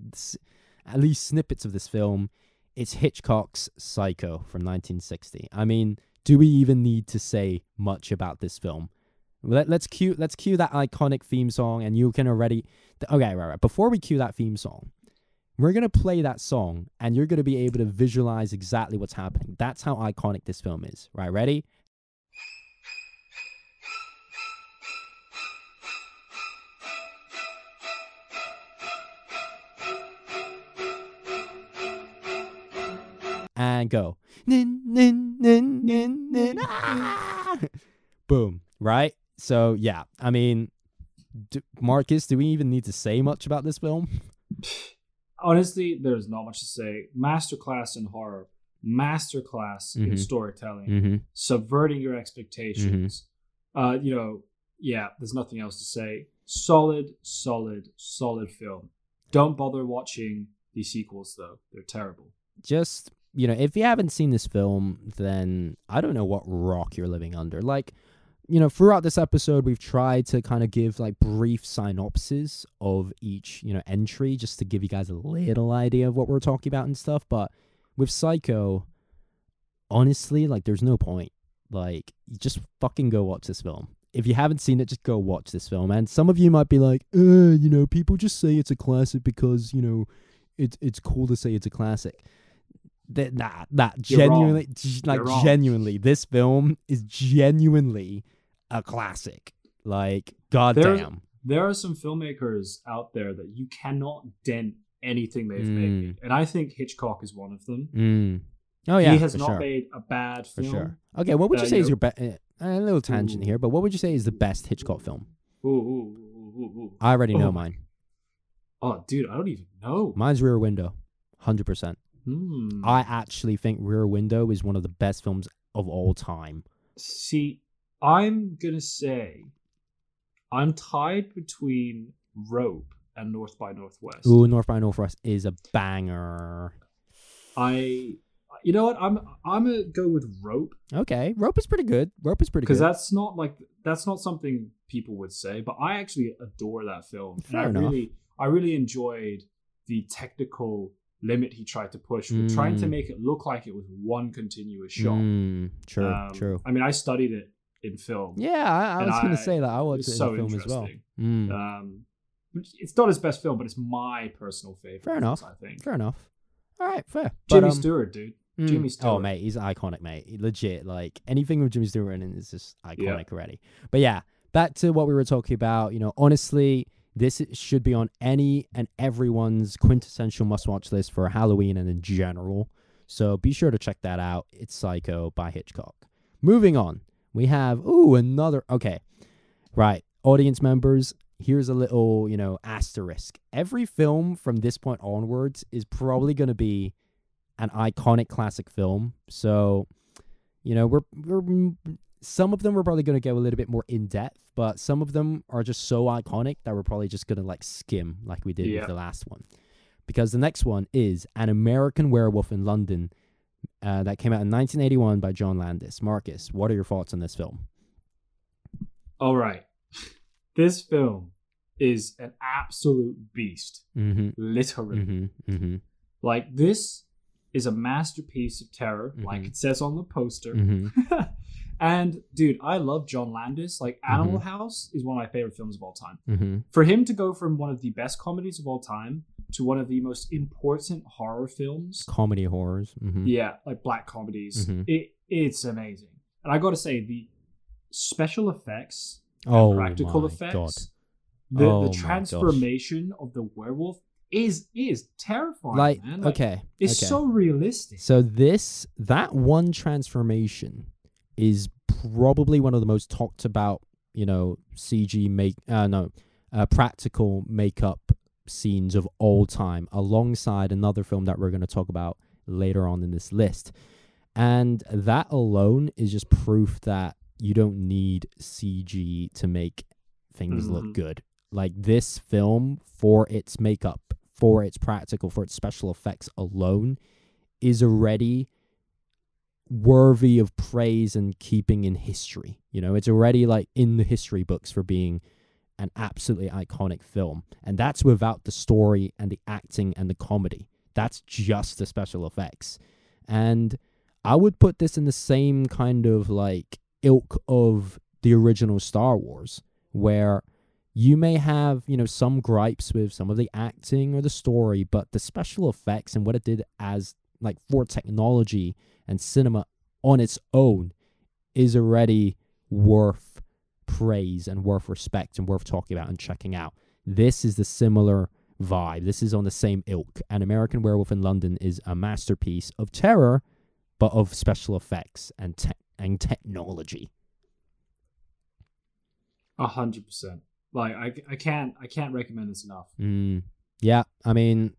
at least snippets of this film. It's Hitchcock's Psycho from 1960. I mean, do we even need to say much about this film? Let, let's cue let's cue that iconic theme song, and you can already. Okay, right, right. Before we cue that theme song, we're gonna play that song, and you're gonna be able to visualize exactly what's happening. That's how iconic this film is. Right, ready? And go. Nin, nin, nin, ah! Boom. Right? So, yeah. I mean, d Marcus, do we even need to say much about this film? Honestly, there's not much to say. Masterclass in horror, masterclass in Mhm. storytelling, Mm-hmm. subverting your expectations. Uh, you know, yeah, there's nothing else to say. solid, solid, solid film. Don't bother watching the sequels though; they're terrible. just you know if you haven't seen this film then i don't know what rock you're living under like you know throughout this episode we've tried to kind of give like brief synopses of each you know entry just to give you guys a little idea of what we're talking about and stuff. But with psycho honestly like there's no point. Like you just fucking go watch this film. If you haven't seen it just go watch this film. And some of you might be like uh you know people just say it's a classic because you know it's it's cool to say it's a classic. That nah, that You're genuinely like You're wrong. genuinely this film is genuinely a classic like goddamn There are some filmmakers out there that you cannot dent anything they've Mm. made, and I think Hitchcock is one of them. mm. oh yeah he has for not sure made a bad for film. sure okay what would you say you is your best uh, a little tangent Ooh. here but what would you say is the best hitchcock film Ooh, ooh, i already know Oh. mine Oh, dude, I don't even know. mine's rear window 100% Hmm. i actually think rear window is one of the best films of all time See, I'm gonna say I'm tied between Rope and North by Northwest. Ooh, North by Northwest is a banger. I, you know what? I'm I'm gonna go with Rope Okay, Rope is pretty good. Rope is pretty good because that's not like that's not something people would say, but I actually adore that film. Fair and I enough. really I really enjoyed the technical limit he tried to push with trying to Mm. make it look like it was one continuous shot. Mm, true, Um, true. I mean, I studied it in film. Yeah, I, I was gonna say that I it watched it in so the film as well. Mm, Um, it's not his best film, but it's my personal favorite. Fair enough. I think. fair enough. All right, fair. Jimmy but, um, Stewart, dude. mm, Jimmy Oh Stewart. mate, he's iconic, mate. Legit, like anything with Jimmy Stewart in it is just iconic already. But yeah, back to what we were talking about. You know, honestly, this should be on any and everyone's quintessential must-watch list for Halloween and in general. So be sure to check that out. It's Psycho by Hitchcock. Moving on, we have ooh another. Okay, right, audience members. Here's a little, you know, asterisk. Every film from this point onwards is probably going to be an iconic classic film. So, you know, we're we're mm, some of them we're probably going to go a little bit more in depth, but some of them are just so iconic that we're probably just going to like skim like we did Yeah. with the last one. Because the next one is An American Werewolf in London uh, that came out in 1981 by John Landis. Marcus, what are your thoughts on this film? All right, this film is an absolute beast, Mm-hmm. literally. Mm-hmm. Mm-hmm. Like this is a masterpiece of terror, like Mhm. it says on the poster. Mm-hmm. and dude, I love John Landis. Like Animal House is one of my favorite films of all time. Mm-hmm. For him to go from one of the best comedies of all time to one of the most important horror films Comedy horrors. Mm-hmm. yeah like black comedies Mhm. it it's amazing and i gotta say the special effects Oh, practical effects God. the, Oh the transformation of the werewolf is is terrifying Like. Like, okay. it's okay. so realistic So this that one transformation is probably one of the most talked about, you know, CG make uh no, uh practical makeup scenes of all time alongside another film that we're going to talk about later on in this list. And that alone is just proof that you don't need CG to make things Mhm. look good. Like this film for its makeup, for its practical, for its special effects alone is already worthy of praise and keeping in history. You know, it's already like in the history books for being an absolutely iconic film. And that's without the story and the acting and the comedy. That's just the special effects. And I would put this in the same kind of like ilk of the original Star Wars, where you may have, you know, some gripes with some of the acting or the story, but the special effects and what it did as like for technology and cinema on its own is already worth praise and worth respect and worth talking about and checking out. This is the similar vibe. This is on the same ilk. An American Werewolf in London is a masterpiece of terror, but of special effects and te- and technology. A hundred percent like I, I can't i can't recommend this enough Mm, yeah, I mean,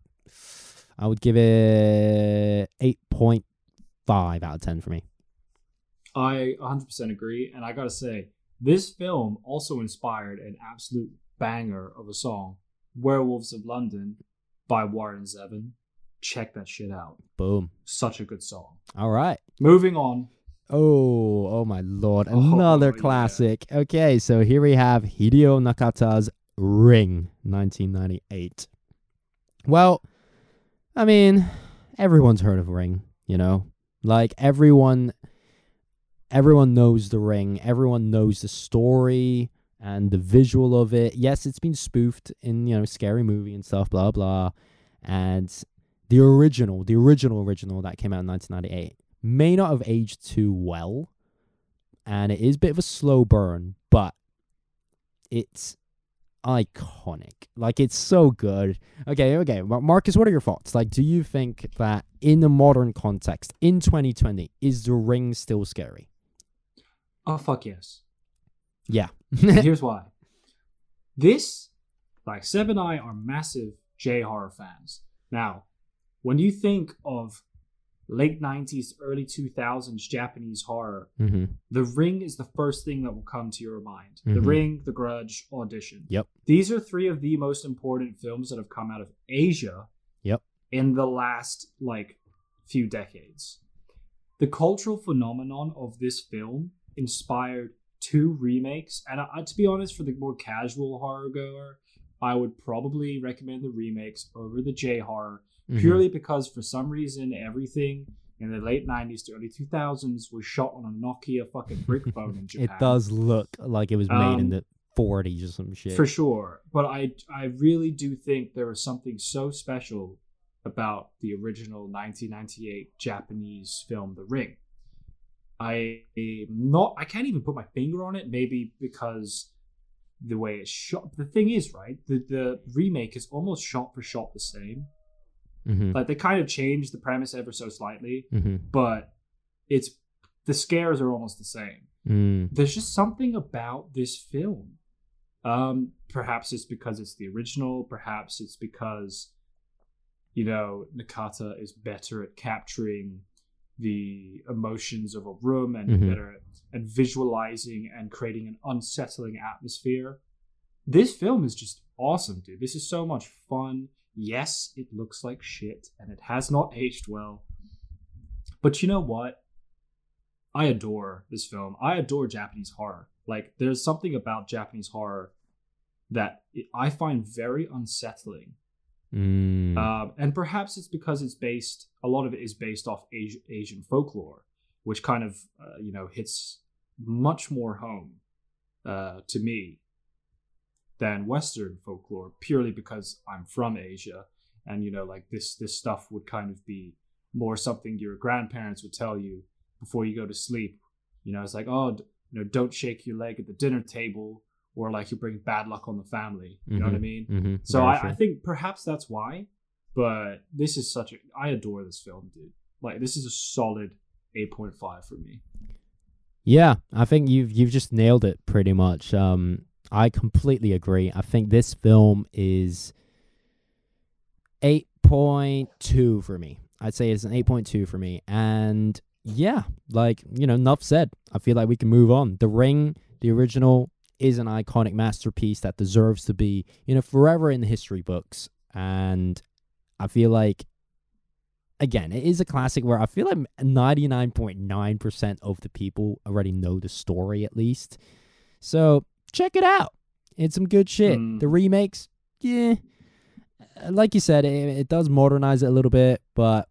I would give it eight point five out of ten for me. i 100% agree and i gotta say this film also inspired an absolute banger of a song, "Werewolves of London" by Warren Zevon. Check that shit out. Boom. Such a good song. All right. Moving on. Oh, oh my lord. Oh, Another yeah. classic. Okay, so here we have Hideo Nakata's Ring, 1998. Well, I mean, everyone's heard of Ring, you know? Like everyone everyone knows the Ring. Everyone knows the story and the visual of it. Yes, it's been spoofed in, you know, scary movie and stuff, blah blah. And the original, the original original that came out in 1998 may not have aged too well and it is a bit of a slow burn but it's iconic like it's so good okay okay marcus what are your thoughts like do you think that in the modern context in 2020 is the ring still scary Oh fuck yes. yeah here's why. This, like Seb and I, are massive J horror fans. Now, when you think of late '90s, early 2000s Japanese horror, hmm The Ring is the first thing that will come to your mind. The Mhm. Ring, The Grudge, Audition. Yep. These are three of the most important films that have come out of Asia. Yep. In the last like few decades. The cultural phenomenon of this film inspired two remakes, and I, to be honest, for the more casual horror goer, I would probably recommend the remakes over the J horror Mm-hmm. purely because for some reason everything in the late 90s to early 2000s was shot on a Nokia fucking brick phone in Japan. it does look like it was made in Um, the 40s or some shit For sure. But I I really do think there was something so special about the original 1998 Japanese film The Ring. I not I can't even put my finger on it maybe because the way it's shot the thing is right the the remake is almost shot for shot the same mm-hmm. like they kind of changed the premise ever so slightly Mm-hmm. but it's the scares are almost the same Mm. there's just something about this film. Um, perhaps it's because it's the original. Perhaps it's because, you know, Nakata is better at capturing the emotions of a room and Mhm. better at, at visualizing and creating an unsettling atmosphere. This film is just awesome, dude. This is so much fun. Yes, it looks like shit and it has not aged well. But you know what? I adore this film. I adore Japanese horror. Like, there's something about Japanese horror that I find very unsettling. Mm. Um, and perhaps it's because it's based, a lot of it is based off Asi- Asian folklore, which kind of, uh, you know, hits much more home uh, to me than Western folklore, purely because I'm from Asia. And, you know, like this, this stuff would kind of be more something your grandparents would tell you before you go to sleep. You know, it's like, oh, d- you know, don't shake your leg at the dinner table, or like you bring bad luck on the family. You know what I Mhm. mean? mm-hmm. So I, I think perhaps that's why. But this is such a I adore this film, dude. Like this is a solid eight point five for me. Yeah, I think you've you've just nailed it pretty much. Um, I completely agree. I think this film is eight point two for me. I'd say it's an eight point two for me. And yeah, like you know, enough said. I feel like we can move on. The Ring, the original, is an iconic masterpiece that deserves to be you know forever in the history books. And I feel like again, it is a classic where I feel like 99.9% of the people already know the story at least. So check it out. It's some good shit. Mm. The remakes, yeah. Like you said, it, it does modernize it a little bit, but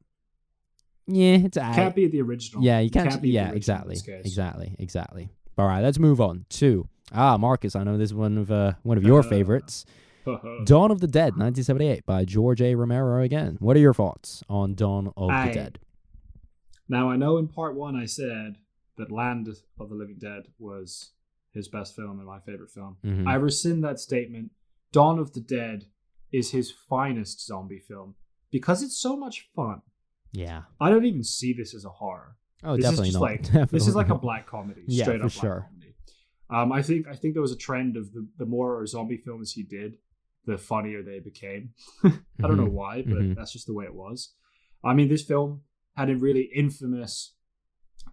yeah, it's. Can't be the original. Yeah, you can't. be the yeah, exactly, exactly, exactly. All right, let's move on to ah Marcus. I know this is one of uh, one of your favorites. Dawn of the Dead, 1978, by George A. Romero again. What are your thoughts on Dawn of I- the Dead? Now I know in part one I said that Land of the Living Dead was his best film and my favorite film. Mhm. I rescind that statement. Dawn of the Dead is his finest zombie film because it's so much fun. Yeah. I don't even see this as a horror. Oh, this definitely is just not. like Definitely this is like a black comedy, Yeah, straight up black sure. comedy. Um, I think I think there was a trend of the, the more zombie films he did, the funnier they became. I don't know Mhm, why, but mhm. that's just the way it was. I mean, this film had a really infamous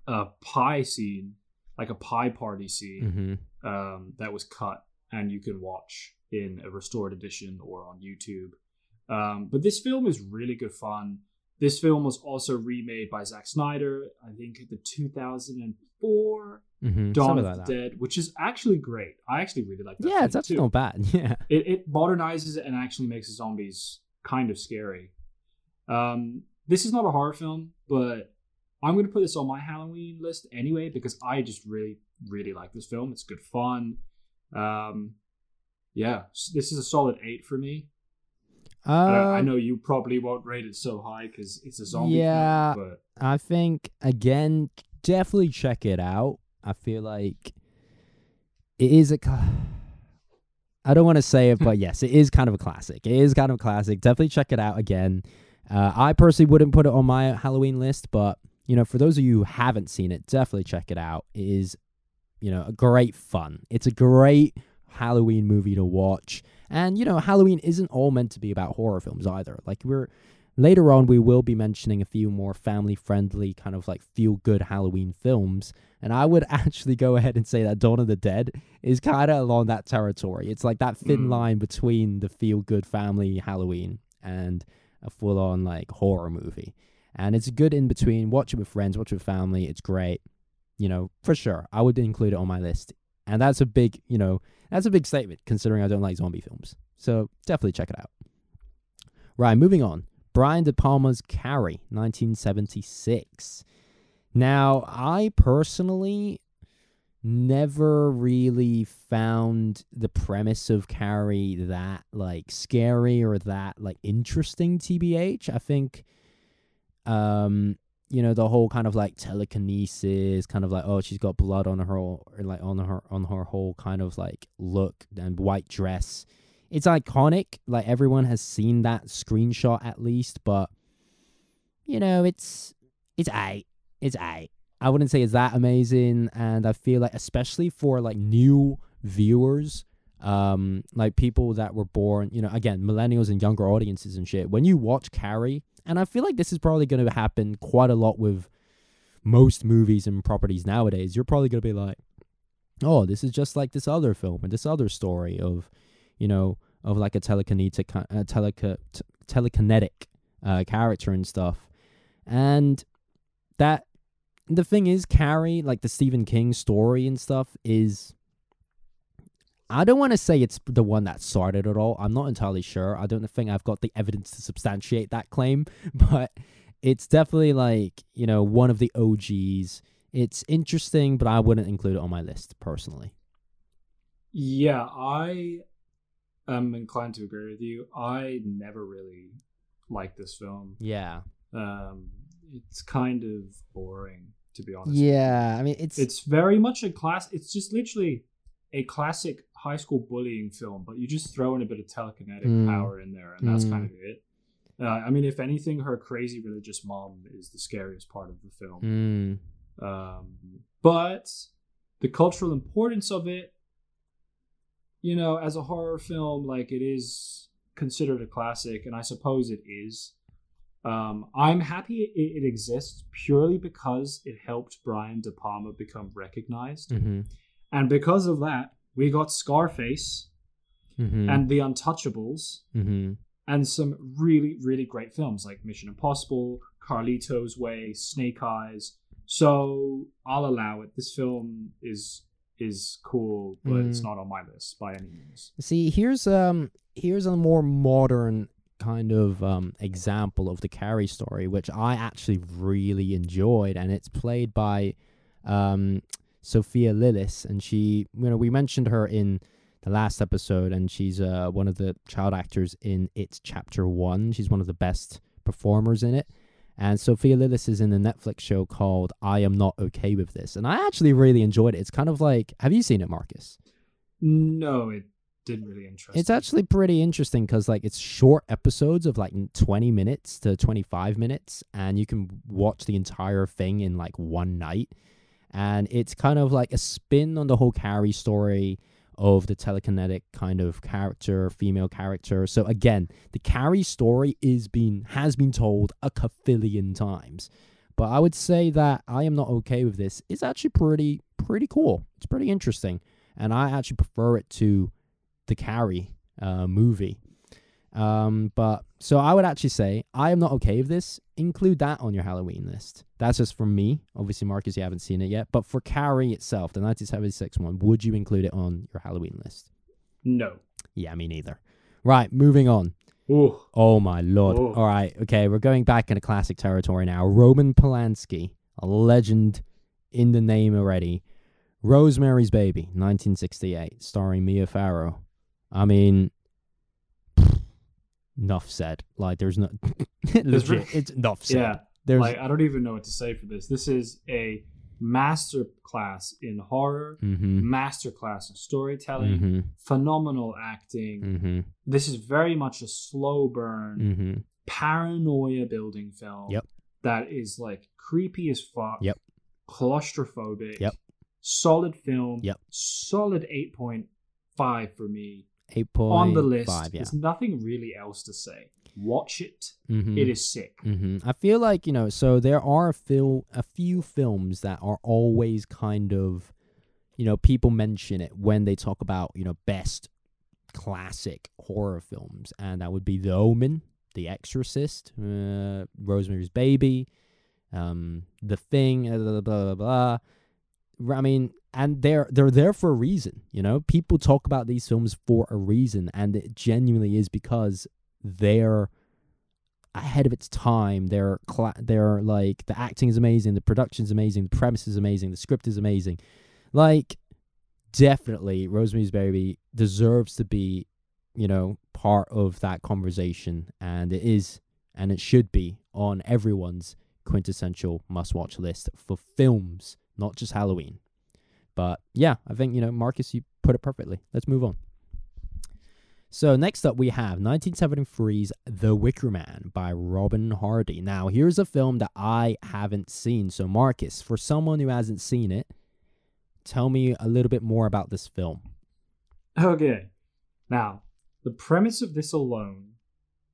uh, pie scene, like a pie party scene, Mhm. um, that was cut and you can watch in a restored edition or on YouTube. Um, but this film is really good fun. This film was also remade by Zack Snyder, I think the 2004 Mm-hmm. Dawn of like the that. Dead, which is actually great. I actually really like that. Yeah, it's actually too. not bad. Yeah. It, it modernizes it and actually makes the zombies kind of scary. Um, this is not a horror film, but I'm going to put this on my Halloween list anyway because I just really, really like this film. It's good fun. Um, yeah, this is a solid eight for me. Uh, I, I know you probably won't rate it so high because it's a zombie Yeah. film, but I think again, definitely check it out. I feel like it is a. I don't want to say it, but yes, it is kind of a classic. It is kind of a classic. Definitely check it out again. Uh, I personally wouldn't put it on my Halloween list, but you know, for those of you who haven't seen it, definitely check it out. It is, you know, a great fun. It's a great Halloween movie to watch, and you know, Halloween isn't all meant to be about horror films either. Like we're later on we will be mentioning a few more family friendly kind of like feel good halloween films and i would actually go ahead and say that dawn of the dead is kind of along that territory it's like that thin Mm. line between the feel good family halloween and a full on like horror movie and it's good in between. Watch it with friends watch it with family. It's great you know for sure. I would include it on my list. And that's a big you know that's a big statement considering i don't like zombie films. So definitely check it out. Right moving on. Brian De Palma's Carrie, 1976. Now, I personally never really found the premise of Carrie that like scary or that like interesting tbh i think um you know the whole kind of like telekinesis kind of like oh she's got blood on her like on her on her whole kind of like look and white dress it's iconic. Like everyone has seen that screenshot at least, but you know, it's it's a it's a. I wouldn't say it's that amazing, and I feel like especially for like new viewers, um, like people that were born, you know, again, millennials and younger audiences and shit. When you watch Carrie, and I feel like this is probably going to happen quite a lot with most movies and properties nowadays. You're probably going to be like, oh, this is just like this other film and this other story of you know, of like a telekinetic, uh, t- telekinetic uh, character and stuff. And that, the thing is, Carrie, like the Stephen King story and stuff, is. I don't want to say it's the one that started it all. I'm not entirely sure. I don't think I've got the evidence to substantiate that claim, but it's definitely like, you know, one of the OGs. It's interesting, but I wouldn't include it on my list personally. yeah, I am inclined to agree with you. I never really liked this film. Yeah. Um, it's kind of boring, to be honest. Yeah, I mean it's It's very much a class. It's just literally a classic high school bullying film, but you just throw in a bit of telekinetic Mm. power in there, and that's Mm. kind of it. Uh, I mean, if anything, her crazy religious mom is the scariest part of the film. mm, Um, but the cultural importance of it, you know, as a horror film, like it is considered a classic, and I suppose it is. Um, I'm happy it, it exists purely because it helped Brian De Palma become recognized. hmm And because of that, we got Scarface hmm and The Untouchables hmm and some really, really great films like Mission Impossible, Carlito's Way, Snake Eyes. So I'll allow it. This film is is cool, but it's Mm. not on my list by any means. See, here's um here's a more modern kind of um example of the Carrie story, which I actually really enjoyed, and it's played by um Sophia Lillis, and she, you know, we mentioned her in the last episode, and she's uh one of the child actors in It's Chapter One. She's one of the best performers in it. And Sophia Lillis is in the Netflix show called I Am Not Okay with This. And I actually really enjoyed it. It's kind of like have you seen it, Marcus? No, it didn't really interest It's me. actually pretty interesting because like it's short episodes of like 20 minutes to 25 minutes, and you can watch the entire thing in like one night. And it's kind of like a spin on the whole Carrie story of the telekinetic kind of character, female character. So again, the Carrie story is being has been told a cafillion times. But I would say that I am not okay with this. It's actually pretty pretty cool. It's pretty interesting. And I actually prefer it to the Carrie uh, movie. Um, but so I would actually say I am not okay with this. Include that on your Halloween list. That's just for me. Obviously, Marcus, you haven't seen it yet. But for Carrie itself, the 1976 one, would you include it on your Halloween list? No. Yeah, me neither. Right, moving on. Ooh. Oh my lord. Oh. All right, okay, we're going back into classic territory now. Roman Polanski, a legend in the name already. Rosemary's Baby, 1968, starring Mia Farrow. I mean, enough said. Like, there's no legit. it's enough said. Yeah. There's Like I don't even know what to say for this. This is a master class in horror, mm-hmm, master class in storytelling, mm-hmm, phenomenal acting. mm-hmm, This is very much a slow burn, mm-hmm. paranoia building film. Yep. That is like creepy as fuck. Yep. Claustrophobic. Yep. Solid film. Yep. Solid eight point five for me Eight point on the list. Five, yeah. There's nothing really else to say. Watch it. Mm-hmm. It is sick. hmm I feel like you know, so there are a few, a few films that are always kind of, you know, people mention it when they talk about you know best classic horror films, and that would be The Omen, The Exorcist, uh, Rosemary's Baby, um, The Thing, uh, blah blah blah. blah. I mean, and they're they're there for a reason. You know, people talk about these films for a reason, and it genuinely is because they're ahead of its time. They're cla- they're like the acting is amazing, the production's amazing, the premise is amazing, the script is amazing. Like definitely Rosemary's Baby deserves to be, you know, part of that conversation and it is and it should be on everyone's quintessential must-watch list for films, not just Halloween. But yeah, I think, you know, Marcus you put it perfectly. Let's move on. So next up we have 1973's The Wicker Man by Robin Hardy. Now here's a film that I haven't seen. So Marcus, for someone who hasn't seen it, tell me a little bit more about this film. Okay. Now, the premise of this alone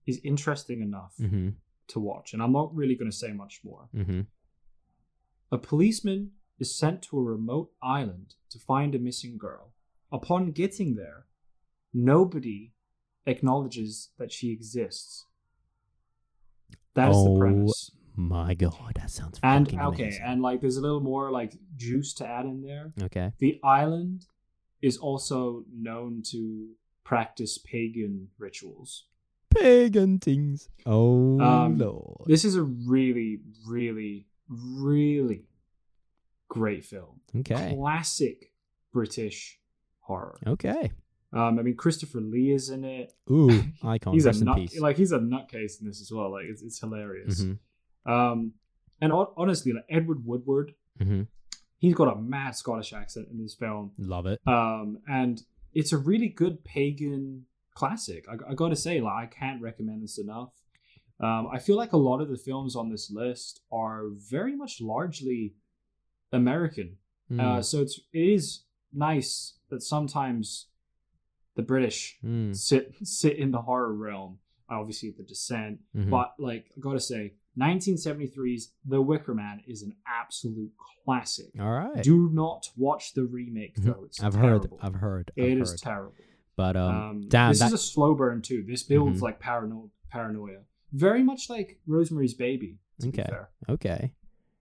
is interesting enough Mm-hmm. to watch, and I'm not really going to say much more. Mm-hmm. A policeman is sent to a remote island to find a missing girl. Upon getting there, nobody acknowledges that she exists. That is Oh, the premise. My God, that sounds And okay, amazing. and like there's a little more like juice to add in there. okay. The island is also known to practice pagan rituals. Pagan things. Oh Um, Lord. This is a really, really, really great film. Okay. Classic British horror. Okay. Um, I mean, Christopher Lee is in it. Ooh, icon. he's a Rest in nut, like he's a nutcase in this as well. Like it's, it's hilarious. Mhm. Um, and hon- honestly, like Edward Woodward, Mhm. he's got a mad Scottish accent in this film. Love it. Um, and it's a really good pagan classic. I, I got to say, like I can't recommend this enough. Um, I feel like a lot of the films on this list are very much largely American. Mm, Uh, so it's it is nice that sometimes the British mm, sit sit in the horror realm. Obviously, The Descent, mhm. but like I gotta say, 1973's The Wicker Man is an absolute classic. All right. Do not watch the remake Mhm. though. It's I've terrible. heard. I've heard. I've It heard. is terrible. But um, Um, damn, this that, is a slow burn too. This builds Mhm. like parano- paranoia, very much like Rosemary's Baby. Okay. Okay.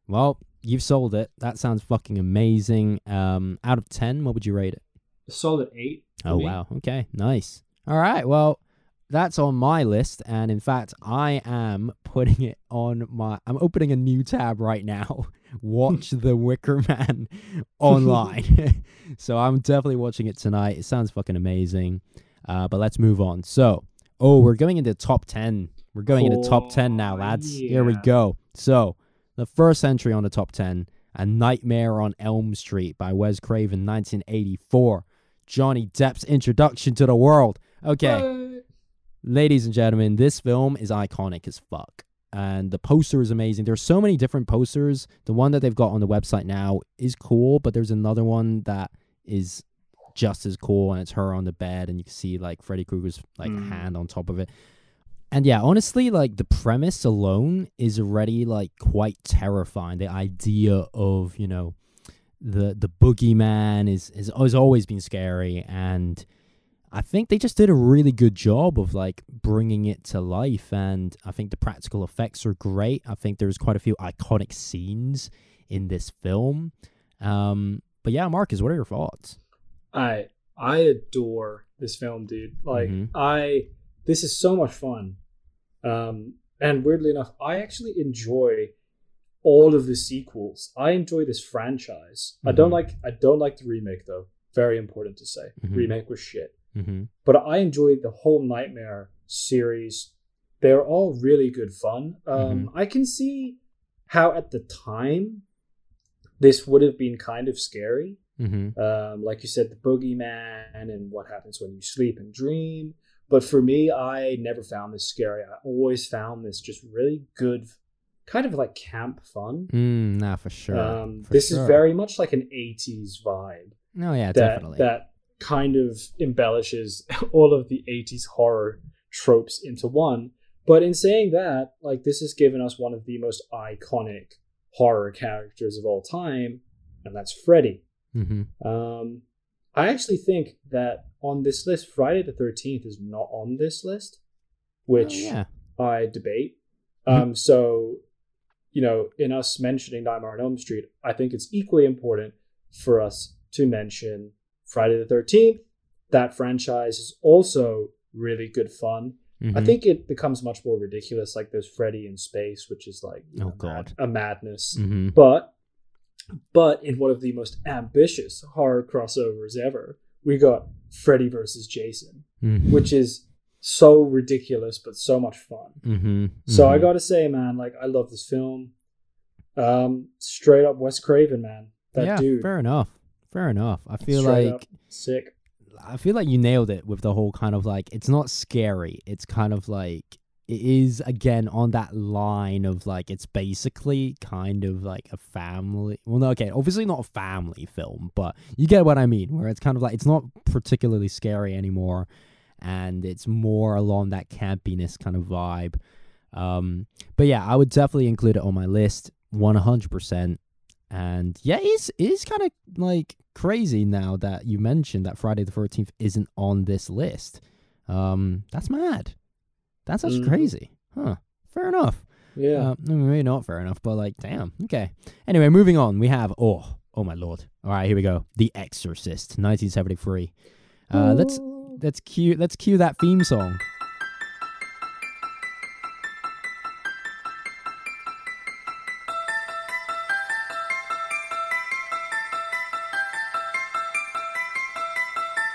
Well, you've sold it. That sounds fucking amazing. Um, out of ten, what would you rate it? A solid eight. Oh me. wow. Okay. Nice. All right. Well, that's on my list, and in fact, I am putting it on my. I'm opening a new tab right now. Watch The Wicker Man online. so I'm definitely watching it tonight. It sounds fucking amazing. Uh, but let's move on. So, oh, we're going into top ten. We're going into top ten now, Oh, lads. Here we go. So, the first entry on the top ten, A Nightmare on Elm Street by Wes Craven, 1984. Johnny Depp's introduction to the world. Okay, What? ladies and gentlemen, this film is iconic as fuck. And the poster is amazing. There's so many different posters. The one that they've got on the website now is cool, but there's another one that is just as cool, and it's her on the bed, and you can see like Freddy Krueger's like Mm. hand on top of it. And yeah, honestly, like the premise alone is already like quite terrifying. The idea of you know the the boogeyman is is has always been scary, and I think they just did a really good job of like bringing it to life, and I think the practical effects are great. I think there's quite a few iconic scenes in this film. Um, but yeah, Marcus, what are your thoughts? I I adore this film, dude. Like Mhm. I this is so much fun. Um and weirdly enough, I actually enjoy all of the sequels. I enjoy this franchise. I don't Mhm. like I don't like the remake though. Very important to say. Mhm. Remake was shit. Mm-hmm. But I enjoyed the whole Nightmare series. They're all really good fun. Um I can see how at the time this would have been kind of scary Mm-hmm. um, like you said, the boogeyman and what happens when you sleep and dream. But for me, I never found this scary. I always found this just really good, kind of like camp fun. Mm, nah, for sure. um, for this sure. is very much like an 80s vibe Oh yeah, that, definitely. that kind of embellishes all of the 80s horror tropes into one. But in saying that, like this has given us one of the most iconic horror characters of all time, and that's Freddy. mm-hmm. Um, I actually think that on this list, Friday the Thirteenth is not on this list, which Oh, yeah. I debate. Mhm. Um, so, you know, in us mentioning Nightmare on Elm Street, I think it's equally important for us to mention Friday the Thirteenth. That franchise is also really good fun. I Mhm. think it becomes much more ridiculous. Like there's Freddy in space, which is like Oh, know, mad- God. a madness. Mhm. But but in one of the most ambitious horror crossovers ever, we got Freddy versus Jason, Mhm. which is so ridiculous but so much fun. Mhm. So I Mhm. gotta say, man, like I love this film. Um, straight up Wes Craven, man. That yeah, dude, fair enough. Fair enough. I feel straight like sick. I feel like you nailed it with the whole kind of like it's not scary. It's kind of like it is again on that line of like it's basically kind of like a family. Well, no, okay, obviously not a family film, but you get what I mean. Where it's kind of like it's not particularly scary anymore, and it's more along that campiness kind of vibe. Um, but yeah, I would definitely include it on my list, one hundred percent. And yeah, it's it's kind of like crazy now that you mentioned that Friday the Thirteenth isn't on this list. Um, that's mad. That's that's Mhm. crazy, huh? Fair enough. Yeah. Uh, maybe not fair enough, but like, damn. Okay. Anyway, moving on. We have oh, oh my lord. All right, here we go. The Exorcist, 1973. Uh, let's let's cue let's cue that theme song.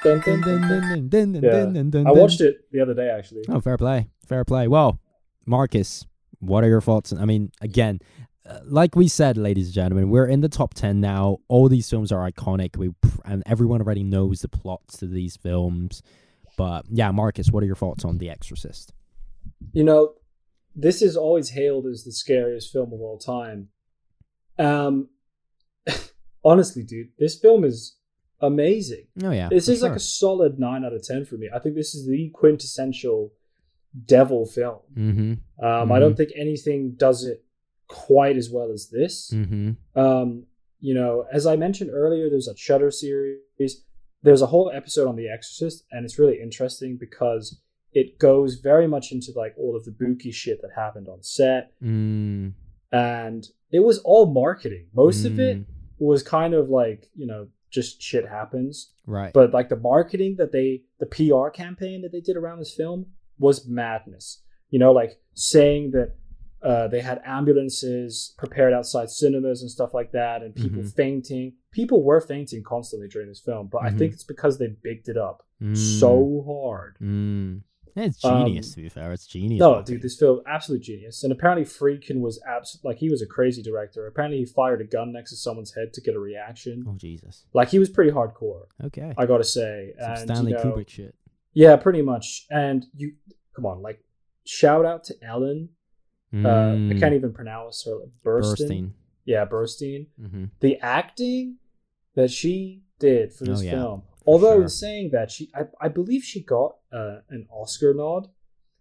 Dun, Dun, dun, Yeah. I watched it the other day, actually. Oh, fair play. Fair play. Well, Marcus, what are your thoughts? I mean, again, uh, like we said, ladies and gentlemen, we're in the top 10 now. All these films are iconic. We and everyone already knows the plots to these films. But yeah, Marcus, what are your thoughts on The Exorcist? You know, this is always hailed as the scariest film of all time. Um, honestly, dude, this film is amazing. Oh yeah. this is like a solid nine out of ten for me. I think this is the quintessential devil film. Mhm. Um, I don't think anything does it quite as well as this. Mhm. Um, you know, as I mentioned earlier, there's a Shudder series. There's a whole episode on The Exorcist, and it's really interesting because it goes very much into like all of the booky shit that happened on set, Mm. and it was all marketing. Most of it Mm. was kind of like you know just shit happens, Right. but like the marketing that they, the PR campaign that they did around this film was madness. You know, like saying that uh, they had ambulances prepared outside cinemas and stuff like that, and people Mhm. fainting. People were fainting constantly during this film, but I Mhm. think it's because they bigged it up Mm. so hard. Mm. It's Um, genius. to be fair, it's genius. No, dude, this film absolute genius. And apparently, Friedkin was abs like he was a crazy director. Apparently, he fired a gun next to someone's head to get a reaction. Oh Jesus. Like he was pretty hardcore, Okay. I gotta say. Some And Stanley you know, Kubrick shit. Yeah, pretty much. And you come on, like shout out to Ellen. Uh, I Mm. can't even pronounce her. Burstyn. Burstein. Yeah, Burstyn. Mm-hmm. The acting that she did for this Oh, yeah, film. Although sure. in saying that, she I, I believe she got uh, an Oscar nod,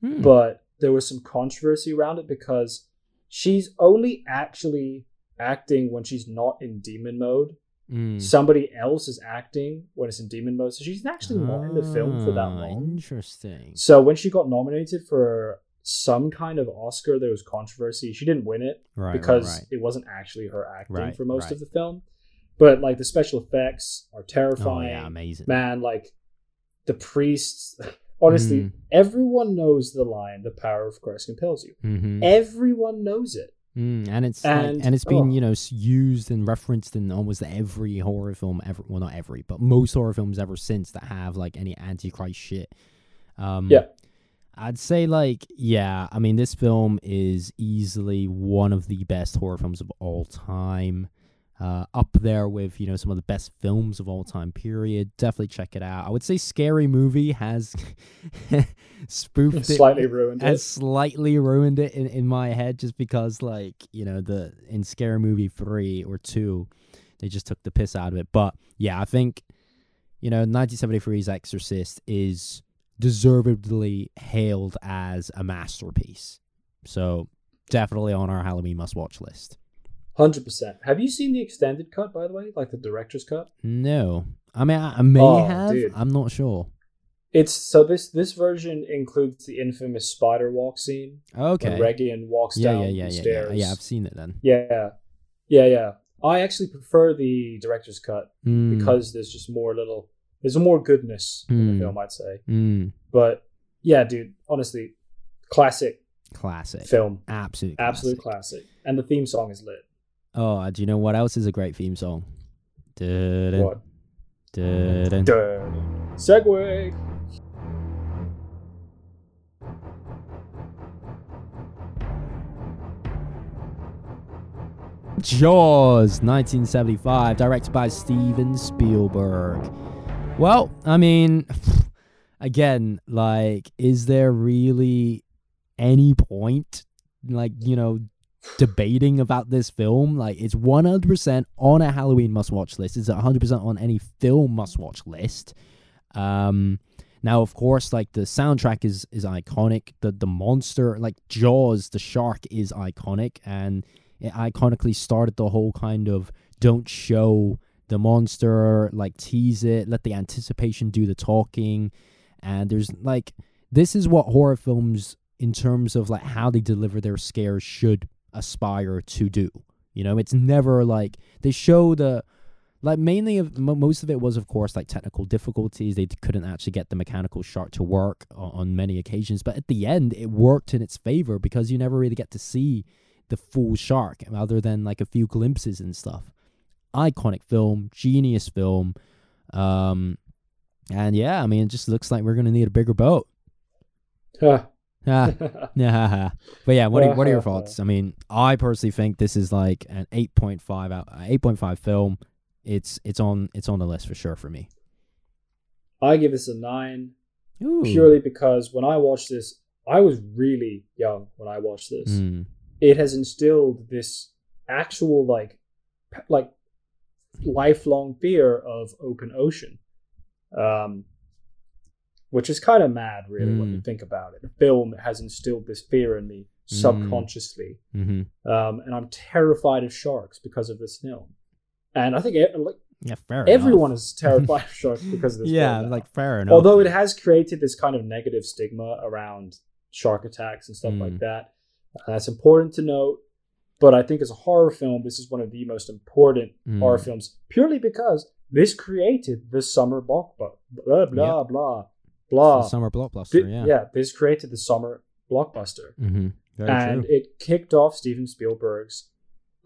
Hmm. but there was some controversy around it because she's only actually acting when she's not in demon mode. Mm. somebody else is acting when it's in demon mode. So she's actually not in the film for that Ah, long. Interesting. So when she got nominated for some kind of Oscar, there was controversy. She didn't win it Right. because right, right. it wasn't actually her acting for most of the film. But like the special effects are terrifying. Oh yeah, amazing. Man, like the priests. Honestly, Mm. everyone knows the line, "The power of Christ compels you." hmm Everyone knows it. Mm, and it's like, And- and it's been oh. you know used and referenced in almost every horror film ever. Well, not every, but most horror films ever since that have like any antichrist shit. Um, Yeah. I'd say like yeah. I mean, this film is easily one of the best horror films of all time. Uh, up there with you know some of the best films of all time. Period. Definitely check it out. I would say Scary Movie has spoofed it Slightly ruined has it. slightly ruined it in, in my head just because like you know the in scary movie three or two they just took the piss out of it but yeah i think you know 1973's exorcist is deservedly hailed as a masterpiece so definitely on our halloween must watch list Hundred percent. Have you seen the extended cut, by the way, like the director's cut? no i mean i, I may Oh, have dude. i'm not sure It's so this this version includes the infamous spider walk scene okay when Regan walks yeah down yeah the yeah yeah, yeah stairs. yeah i've seen it then yeah, yeah, yeah. I actually prefer the director's cut Mm, because there's just more little, there's more goodness in Mm. the film, I'd say. mm, But yeah, dude, honestly, classic classic film, absolute absolute classic. classic, and the theme song is lit. Oh, do you know what else is a great theme song? Dun, What? dun, dun. Segue. Jaws, 1975, directed by Steven Spielberg. Well, I mean, again, like, is there really any point, like, you know, debating about this film? Like, it's 100% on a Halloween must watch list. It's 100% on any film must watch list. Um, now, of course, like the soundtrack is is iconic. The the monster, like Jaws, the shark, is iconic, and it iconically started the whole kind of don't show the monster, like tease it, let the anticipation do the talking. And there's like this is what horror films in terms of like how they deliver their scares should aspire to do. You know, it's never like they show the like mainly of mo most of it was of course like technical difficulties they couldn't actually get the mechanical shark to work on, on many occasions but at the end it worked in its favor because you never really get to see the full shark other than like a few glimpses and stuff iconic film genius film um and yeah i mean it just looks like we're gonna need a bigger boat Huh. Ah, yeah but yeah what are, what are your thoughts i mean i personally think this is like an 8.5 out 8.5 film it's it's on it's on the list for sure for me I give this a nine Ooh. purely because when I watched this, I was really young when I watched this. Mm. It has instilled this actual like like lifelong fear of open ocean, um, which is kind of mad, really, when you Mm. think about it. The film has instilled this fear in me subconsciously, hmm um, and I'm terrified of sharks because of this film. And I think e- like yeah everyone enough. is terrified of sharks because of this. yeah film like fair enough although it has created this kind of negative stigma around shark attacks and stuff Mm. like that uh, that's important to note but i think as a horror film this is one of the most important Mm. horror films purely because this created the summer blockbuster blah blah blah It's blah the summer blockbuster yeah yeah this created the summer blockbuster mm-hmm. and true it kicked off steven spielberg's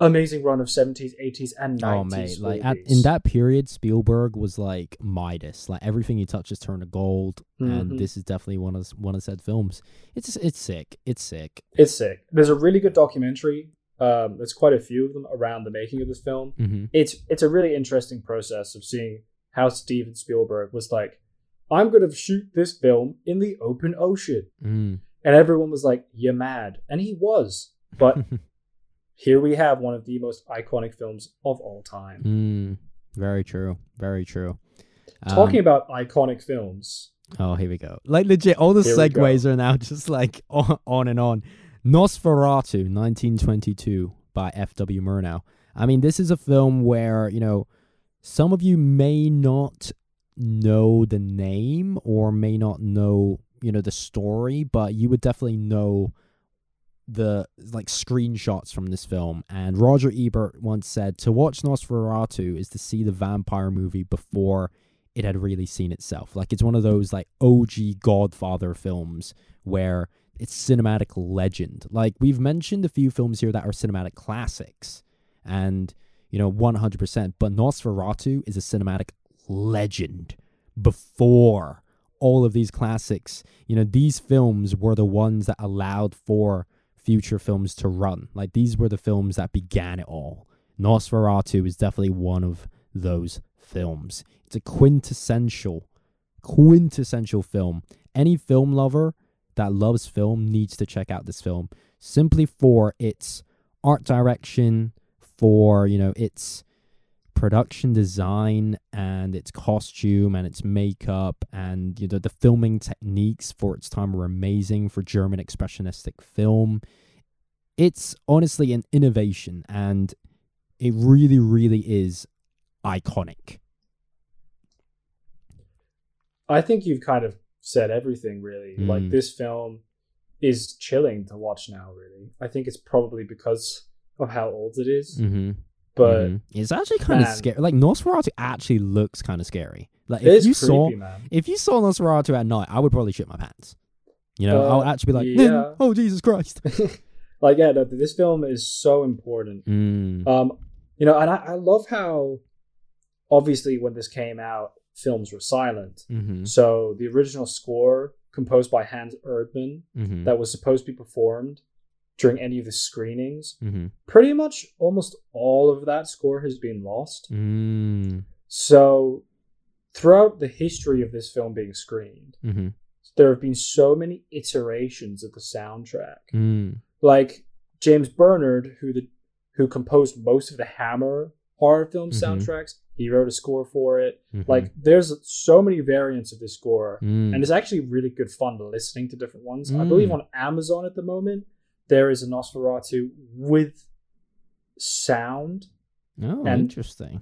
amazing run of 70s 80s and 90s Oh mate, like at, in that period, Spielberg was like Midas. Like everything he touches turned to gold, Mhm. and this is definitely one of one of said films. It's it's sick. It's sick. It's sick. There's a really good documentary. Um, there's quite a few of them around the making of this film. Mm-hmm. It's it's a really interesting process of seeing how Steven Spielberg was like, I'm gonna shoot this film in the open ocean, Mm. and everyone was like, "You're mad," and he was. But here we have one of the most iconic films of all time. mm. Very true. Very true. Talking Um, about iconic films, Oh, here we go. Like legit, all the segues are now just like on, on and on. Nosferatu, 1922 by F.W. Murnau. I mean, this is a film where, you know, some of you may not know the name or may not know, you know, the story, but you would definitely know the like screenshots from this film. And Roger Ebert once said to watch Nosferatu is to see the vampire movie before it had really seen itself. Like it's one of those like OG Godfather films where it's cinematic legend. Like we've mentioned a few films here that are cinematic classics and you know 100%, but Nosferatu is a cinematic legend before all of these classics. You know, these films were the ones that allowed for future films to run. Like these were the films that began it all. Nosferatu is definitely one of those films. It's a quintessential, quintessential film. Any film lover that loves film needs to check out this film simply for its art direction, for, you know, its production design and its costume and its makeup and you know the filming techniques for its time were amazing for German expressionistic film. It's honestly an innovation and it really really is iconic. I think you've kind of said everything really. Mm. Like this film is chilling to watch now really. I think it's probably because of how old it is. Mm-hmm. But Mhm. it's actually kind of scary. Like Nosferatu actually looks kind of scary. Like it if you creepy, saw man. if you saw Nosferatu at night, I would probably shit my pants. You know, I Uh, would actually be like, yeah. "Oh Jesus Christ!" like yeah, no, this film is so important. Mm. Um, you know, and I, I love how obviously when this came out, films were silent. Mm-hmm. So the original score composed by Hans Erdmann Mm-hmm. that was supposed to be performed during any of the screenings, mm-hmm. pretty much almost all of that score has been lost. Mm. So throughout the history of this film being screened, Mm-hmm. there have been so many iterations of the soundtrack. Mm. Like James Bernard, who the who composed most of the Hammer horror film Mhm. soundtracks, he wrote a score for it. Mhm. Like there's so many variants of this score. Mm. and it's actually really good fun listening to different ones. I believe Mm. on Amazon at the moment there is a Nosferatu with sound, oh, and- interesting.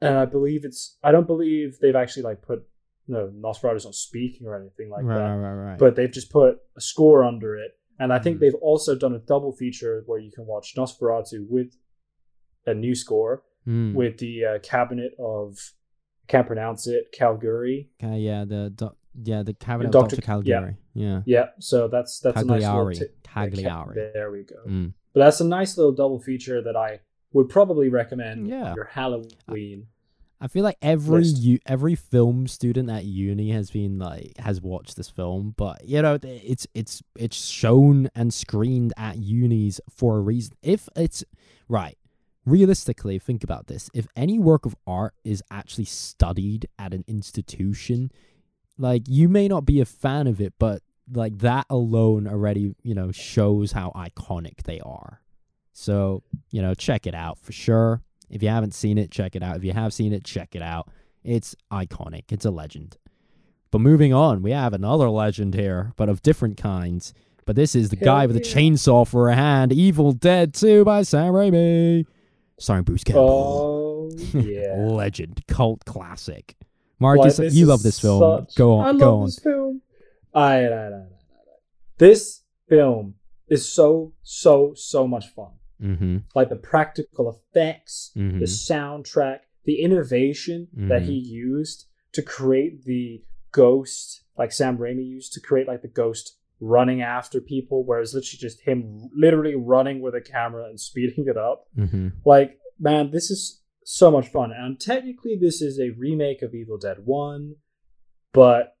and I believe it's. I don't believe they've actually like put no Nosferatu's not speaking or anything like right, that, right, right, right. but they've just put a score under it. And I think Mm. they've also done a double feature where you can watch Nosferatu with a new score Mm. with the uh, cabinet of can't pronounce it Calgary. Okay, yeah, the yeah the cabinet Dr. Dr. Caligari. Yeah. Yeah, so that's that's a nice little Cagliari. ti- There we go. Mm. But that's a nice little double feature that I would probably recommend Yeah. your Halloween. I feel like every List. u- every film student at uni has been like has watched this film, but you know it's it's it's shown and screened at unis for a reason. If it's right, realistically, think about this: if any work of art is actually studied at an institution, like you may not be a fan of it, but like that alone already you know shows how iconic they are. So you know, check it out for sure. If you haven't seen it, check it out. If you have seen it, check it out. It's iconic. It's a legend. But moving on, we have another legend here, but of different kinds. But this is the Hell guy with a yeah. chainsaw for a hand, Evil Dead 2 by Sam Raimi. Starring Bruce Campbell. Oh yeah. legend, cult classic. Marcus, this you love this film. such- Go I on, love go on. this film. I, I, I, I, I, This film is so so so much fun. Mm-hmm. Like the practical effects, Mm-hmm. the soundtrack, the innovation that Mhm. he used to create the ghost, like Sam Raimi used to create like the ghost running after people, whereas literally just him literally running with a camera and speeding it up. Mm-hmm. Like, man, this is so much fun. And technically, this is a remake of Evil Dead 1, but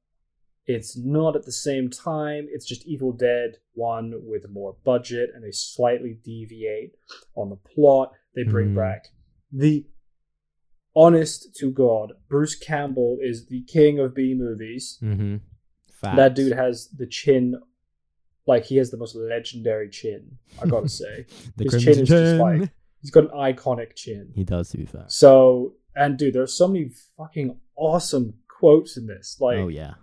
it's not at the same time. It's just Evil Dead 1 with more budget, and they slightly deviate on the plot. They bring Hmm. back the honest to God, Bruce Campbell is the king of B movies. Mm-hmm. That dude has the chin. Like he has the most legendary chin, I gotta say. his chin is just like- He's got an iconic chin. He does, to be fair. So, and dude, there's so many fucking awesome quotes in this. Like, oh, yeah.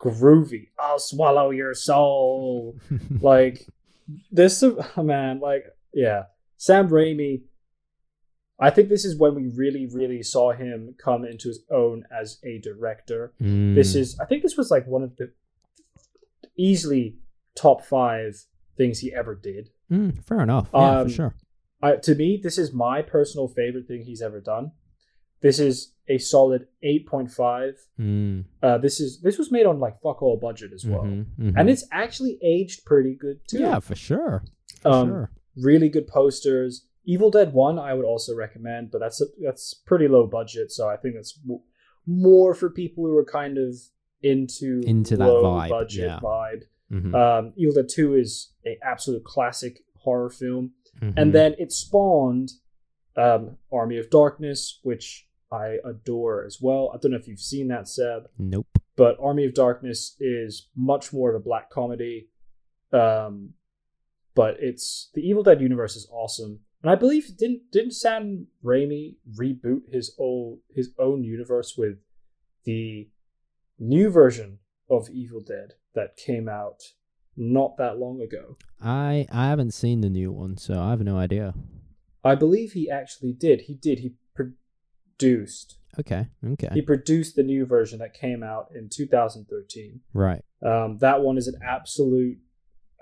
groovy, I'll swallow your soul. like, this, oh, man, like, yeah. Sam Raimi, I think this is when we really, really saw him come into his own as a director. This Mm. is, I think, this was like one of the easily top five things he ever did. Mm, fair enough. Yeah, Um, for sure. I, to me, this is my personal favorite thing he's ever done. This is a solid eight point five. Mm, Uh, this is this was made on like fuck all budget as well, mhm, mhm. and it's actually aged pretty good too. yeah, for sure. For um, sure. really good posters. Evil Dead One, I would also recommend, but that's a, that's pretty low budget, so I think that's w- more for people who are kind of into Into that vibe, budget yeah. vibe. Mhm, Um, Evil Dead Two is a absolute classic horror film, mhm. and then it spawned um, Army of Darkness, which I adore as well. I don't know if you've seen that, Seb nope. but Army of Darkness is much more of a black comedy. Um, but it's the Evil Dead universe is awesome, and I believe didn't didn't Sam Raimi reboot his old his own universe with the new version of Evil Dead that came out not that long ago. I I haven't seen the new one, so I have no idea. I believe he actually did. He did. He produced. Okay. Okay. He produced the new version that came out in 2013. right. Um, that one is an absolute.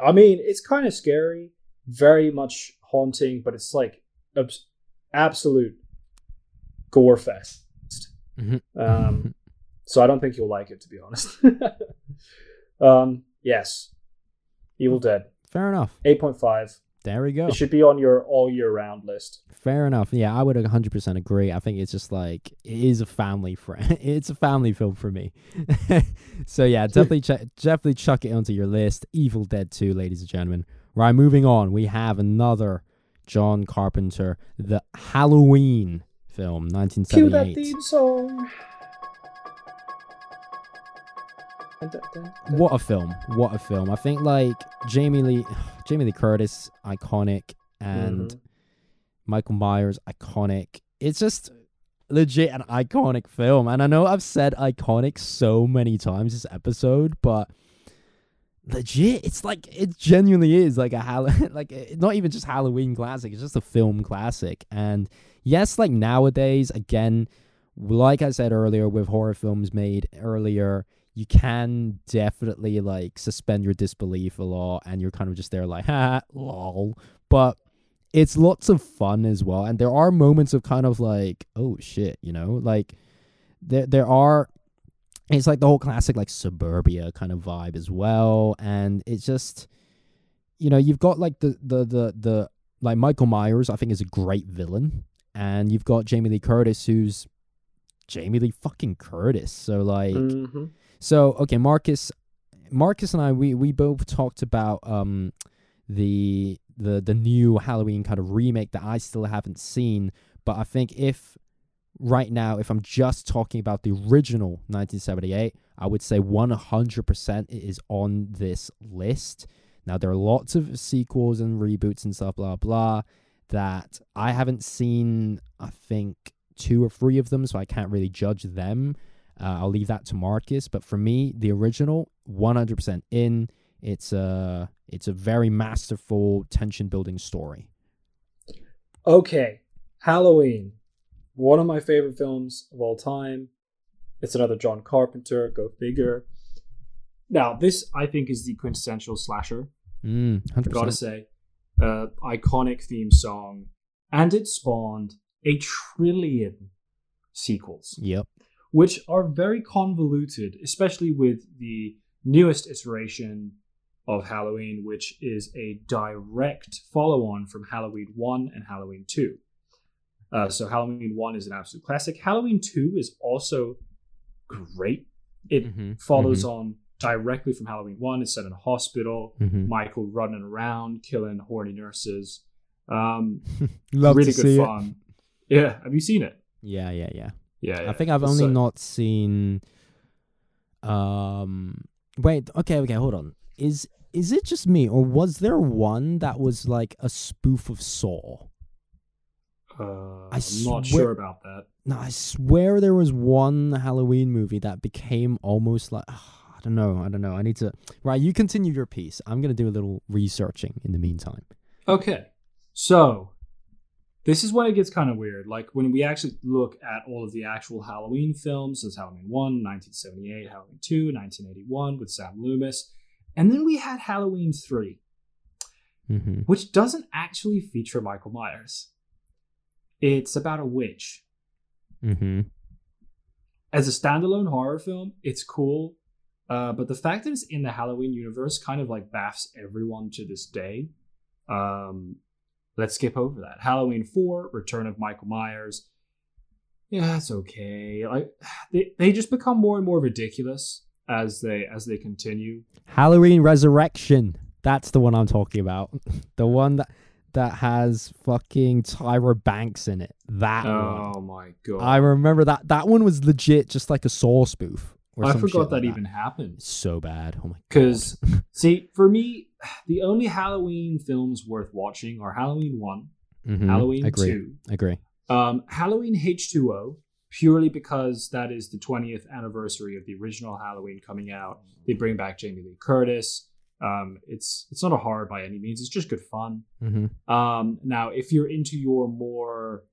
I mean, it's kind of scary, very much haunting, but it's like abs- absolute gore fest. Mhm. Um, so I don't think you'll like it, to be honest. um, yes, Evil Dead, Fair enough. eight point five. There we go. It should be on your all year round list. Fair enough. Yeah, I would 100% agree. I think it's just like it is a family friend. It's a family film for me. so yeah, definitely ch- definitely chuck it onto your list. Evil Dead 2, ladies and gentlemen. Right, moving on. We have another John Carpenter, the Halloween film, Cue that 1978. theme song. What a film! What a film! I think like Jamie Lee, Jamie Lee Curtis, iconic, and Mhm. Michael Myers, iconic. It's just legit an iconic film. And I know I've said iconic so many times this episode, but legit, it's like it genuinely is like a Hall- like it's not even just Halloween classic. It's just a film classic. And yes, like nowadays, again, like I said earlier, with horror films made earlier. You can definitely like suspend your disbelief a lot, and you're kind of just there like, ha, lol. But it's lots of fun as well and there are moments of kind of like oh shit you know like there there are it's like the whole classic like suburbia kind of vibe as well and it's just you know you've got like the the the, the like michael myers i think is a great villain and you've got jamie lee curtis who's jamie lee fucking curtis so like Mhm. So okay, Marcus, Marcus and I we we both talked about um the the the new Halloween kind of remake that I still haven't seen, but I think if right now if I'm just talking about the original 1978, I would say 100% it is on this list. Now there are lots of sequels and reboots and stuff blah blah that I haven't seen I think two or three of them so I can't really judge them. Uh, I'll leave that to Marcus, but for me, the original, 100% in. It's a it's a very masterful tension building story. Okay, Halloween, one of my favorite films of all time. It's another John Carpenter. Go figure. Now, this I think is the quintessential slasher. Mm, 100%. Gotta say, uh, iconic theme song, and it spawned a trillion sequels, Yep. Which are very convoluted, especially with the newest iteration of Halloween, which is a direct follow-on from Halloween One and Halloween Two. Uh, so Halloween One is an absolute classic. Halloween Two is also great. It Mhm, follows on directly from Halloween One. It's set in a hospital. mhm. Michael running around killing horny nurses. Um, Love really to good see it. fun. Yeah, have you seen it? Yeah, yeah, yeah. Yeah, yeah. I think I've only uh, not seen. Um. Wait. Okay. Okay. Hold on. Is is it just me, or was there one that was like a spoof of Saw? Uh, I I'm not sure about that. No, I swear there was one Halloween movie that became almost like I don't know. I don't know. I need to. Right. You continue your piece. I'm gonna do a little researching in the meantime. Okay, so this is when it gets kind of weird. Like when we actually look at all of the actual Halloween films, there's Halloween 1, 1978, Halloween 2, 1981 with Sam Loomis. And then we had Halloween 3, Mm-hmm. which doesn't actually feature Michael Myers. It's about a witch. Mm-hmm. As a standalone horror film, it's cool. Uh, but the fact that it's in the Halloween universe kind of like baffs everyone to this day. Um, let's skip over that. Halloween 4, Return of Michael Myers. Yeah, it's okay. Like they, they just become more and more ridiculous as they as they continue. Halloween Resurrection. That's the one I'm talking about. the one that that has fucking Tyra Banks in it. That oh one. Oh my god. I remember that. That one was legit, just like a Saw spoof. I forgot that like even happened. So bad. Oh my god. Because, see, for me, the only Halloween films worth watching are Halloween 1, Mhm. Halloween Agree. 2, Agree. um, Halloween H2O, purely because that is the 20th anniversary of the original Halloween coming out. They bring back Jamie Lee Curtis. Um, it's it's not a horror by any means. It's just good fun. Mm-hmm. Um, now, if you're into your more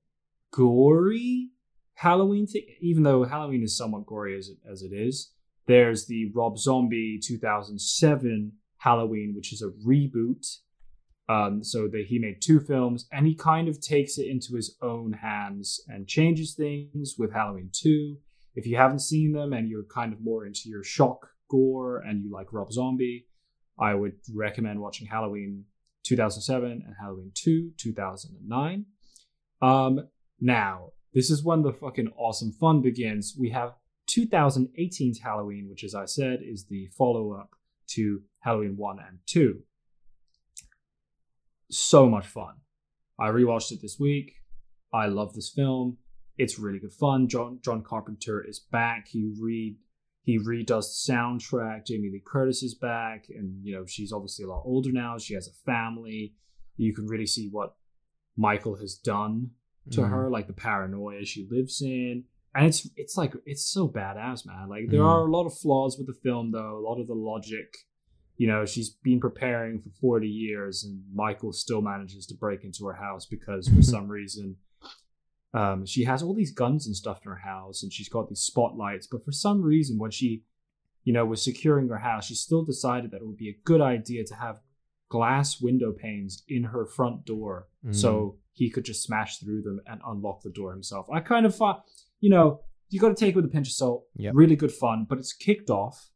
gory Halloween even though Halloween is somewhat gory as it, as it is, there's the Rob Zombie 2007 Halloween, which is a reboot. Um, so that he made two films, and he kind of takes it into his own hands and changes things with Halloween 2. If you haven't seen them and you're kind of more into your shock gore and you like Rob Zombie, I would recommend watching Halloween 2007 and Halloween 2 2009. Um, now, this is when the fucking awesome fun begins. We have 2018's Halloween, which, as I said, is the follow up to Halloween 1 and 2. So much fun. I rewatched it this week. I love this film. It's really good fun. John John Carpenter is back. He re he redoes the soundtrack. Jamie Lee Curtis is back, and you know she's obviously a lot older now. She has a family. You can really see what Michael has done to Mhm. her, like the paranoia she lives in, and it's it's like it's so badass, man. Like there Mm. are a lot of flaws with the film, though. A lot of the logic, you know, she's been preparing for forty years, and Michael still manages to break into her house because for some reason. Um, she has all these guns and stuff in her house, and she's got these spotlights. But for some reason, when she, you know, was securing her house, she still decided that it would be a good idea to have glass window panes in her front door, Mm. so he could just smash through them and unlock the door himself. I kind of thought, you know, you got to take it with a pinch of salt. Yep. Really good fun, but it's kicked off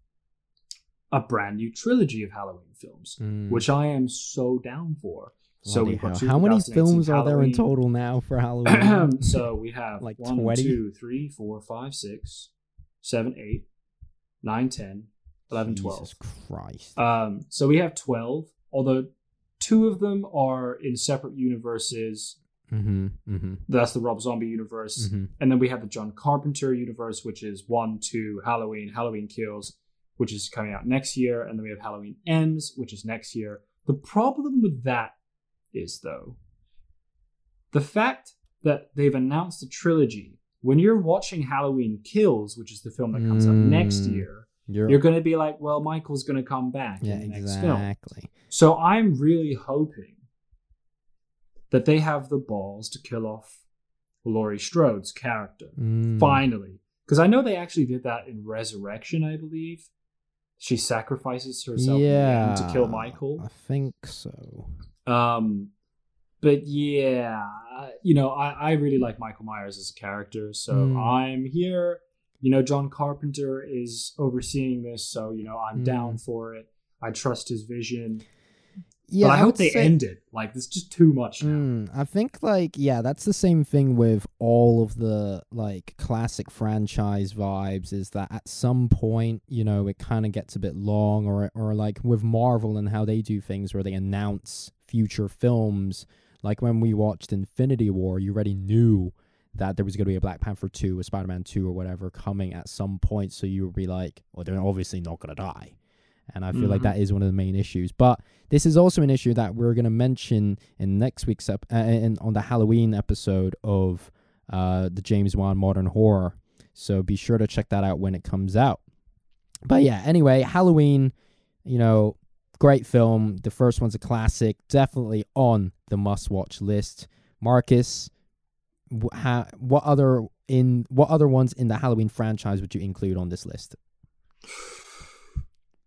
a brand new trilogy of Halloween films, Mm. which I am so down for. So we've got two How many 2018 films are there in total now for Halloween? so we have Like one, 20? two, three, four, five, six, seven, eight, nine, 10, 11, 12. Christ. Um, so we have 12, although two of them are in separate universes. mm-hmm. Mm-hmm. That's the Rob Zombie universe. Mm-hmm. And then we have the John Carpenter universe, which is 1, 2, Halloween, Halloween Kills, which is coming out next year. And then we have Halloween Ends, which is next year. The problem with that is, though, the fact that they've announced a trilogy. When you're watching Halloween Kills, which is the film that comes out next Mm. year, You're, you're going to be like, well, Michael's going to come back yeah, in the next film. exactly. So I'm really hoping that they have the balls to kill off Laurie Strode's character Mm. finally, because I know they actually did that in Resurrection, I believe. She sacrifices herself Yeah, to kill Michael. I think so. Um, but yeah, you know, I, I really like Michael Myers as a character, so Mm. I'm here. You know, John Carpenter is overseeing this, so you know, I'm Mm. down for it. I trust his vision. Yeah, but I, hope they say- end it. Like, there's just too much now. Mm, I think like yeah, that's the same thing with all of the like classic franchise vibes. Is that at some point you know it kind of gets a bit long, or or like with Marvel and how they do things where they announce future films. Like when we watched Infinity War, you already knew that there was going to be a Black Panther two, a Spider Man two, or whatever coming at some point. So you would be like, well, they're obviously not going to die. And I feel like Mhm. that is one of the main issues. But this is also an issue that we're going to mention in next week's ep- uh, in, on the Halloween episode of uh, the James Wan Modern Horror. So be sure to check that out when it comes out. But yeah, anyway, Halloween, you know, great film. The first one's a classic, definitely on the must-watch list. Marcus, ha- what other in what other ones in the Halloween franchise would you include on this list?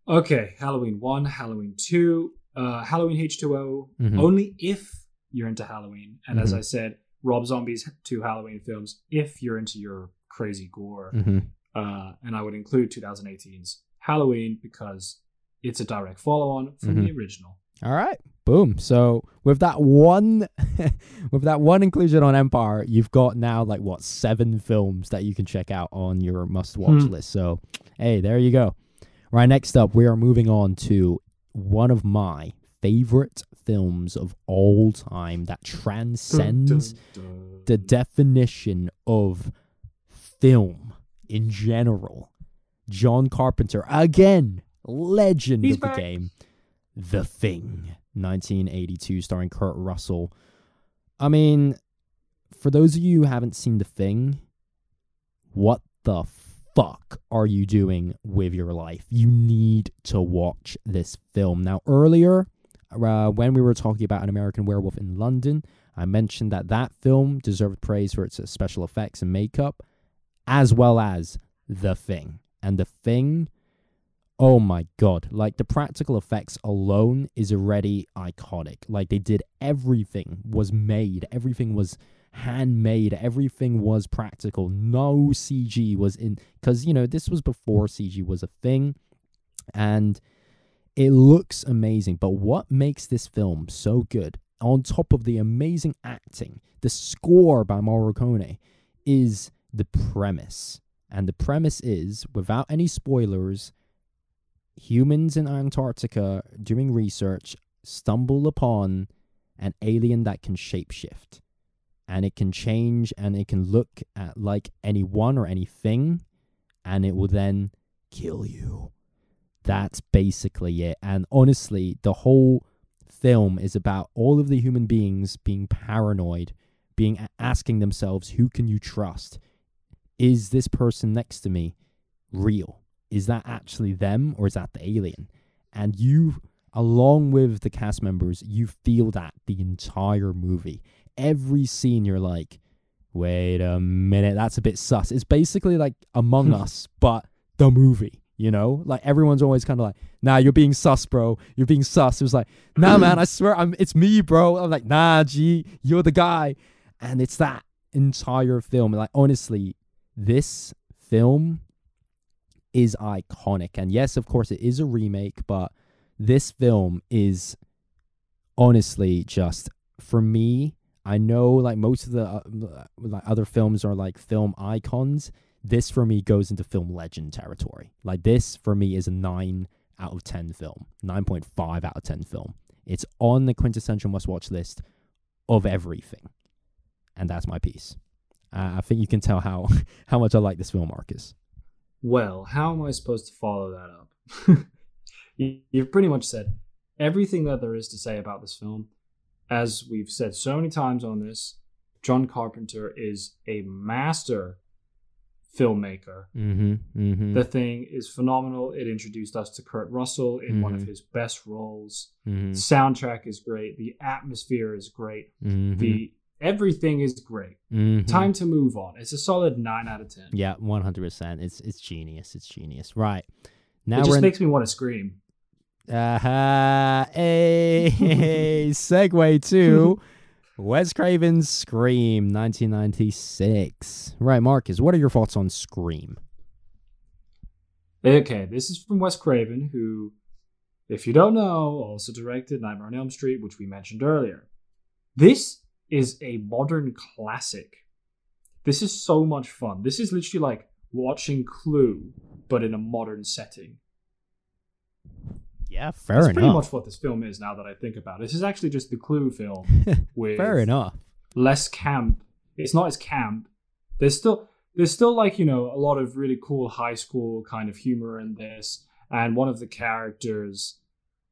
Okay, Halloween 1, Halloween 2, uh, Halloween H2O, Mhm. only if you're into Halloween. And as Mhm. I said, Rob Zombie's two Halloween films, if you're into your crazy gore. Mm-hmm. Uh, and I would include 2018's Halloween because it's a direct follow on from the original. All right. Boom. So with that one with that one inclusion on Empire, you've got now like what, seven films that you can check out on your must watch Hmm. list. So hey, there you go. Right, next up we are moving on to one of my favorite films of all time that transcends Dun, dun, dun. the definition of film in general. John Carpenter, again, legend He's of the back. game. The Thing, 1982, starring Kurt Russell. I mean, for those of you who haven't seen The Thing, what the fuck are you doing with your life? You need to watch this film. Now, earlier, uh, when we were talking about An American Werewolf in London, I mentioned that that film deserved praise for its uh, special effects and makeup, as well as The Thing. And The Thing, oh my god, like the practical effects alone is already iconic. Like they did everything was made, everything was handmade, everything was practical. No CG was in, because, you know, this was before CG was a thing. And it looks amazing. But what makes this film so good, on top of the amazing acting, the score by Morricone, is the premise. And the premise is, without any spoilers, humans in Antarctica doing research stumble upon an alien that can shapeshift. And it can change and it can look at like anyone or anything, and it will then kill you. That's basically it. And honestly, the whole film is about all of the human beings being paranoid, being asking themselves, who can you trust? Is this person next to me real? Is that actually them or is that the alien? And you, along with the cast members, you feel that the entire movie. Every scene, you're like, wait a minute, that's a bit sus. It's basically like Among Us, but the movie, you know? Like everyone's always kind of like, nah, you're being sus, bro. You're being sus. It was like, nah, man, I swear, I'm, it's me, bro. I'm like, nah, G, you're the guy. And it's that entire film. Like, honestly, this film is iconic. And yes, of course, it is a remake, but this film is honestly just, for me, I know like most of the uh, like other films are like film icons. This for me goes into film legend territory. Like this for me is a 9 out of 10 film. 9.5 out of 10 film. It's on the quintessential must watch list of everything. And that's my piece. Uh, I think you can tell how how much I like this film, Marcus. Well, how am I supposed to follow that up? You- You've pretty much said everything that there is to say about this film. As we've said so many times on this, John Carpenter is a master filmmaker. Mm-hmm. Mm-hmm. The thing is phenomenal. It introduced us to Kurt Russell in one of Mhm. his best roles. mm-hmm. Soundtrack is great. The atmosphere is great. Mm-hmm. The everything is great. Mhm. Time to move on. It's a solid nine out of ten. Yeah, one hundred percent. It's it's genius. It's genius. Right now it just in, makes me want to scream. uh-huh. a segue to Wes Craven's Scream, nineteen ninety six. Right, Marcus, what are your thoughts on Scream? Okay, this is from Wes Craven, who, if you don't know, also directed Nightmare on Elm Street, which we mentioned earlier. This is a modern classic. This is so much fun. This is literally like watching Clue, but in a modern setting. Yeah, fair enough. Pretty much what this film is now that I think about it. This is actually just the Clue film with fair enough. less camp. It's not as camp. There's still there's still like you know a lot of really cool high school kind of humor in this, and one of the characters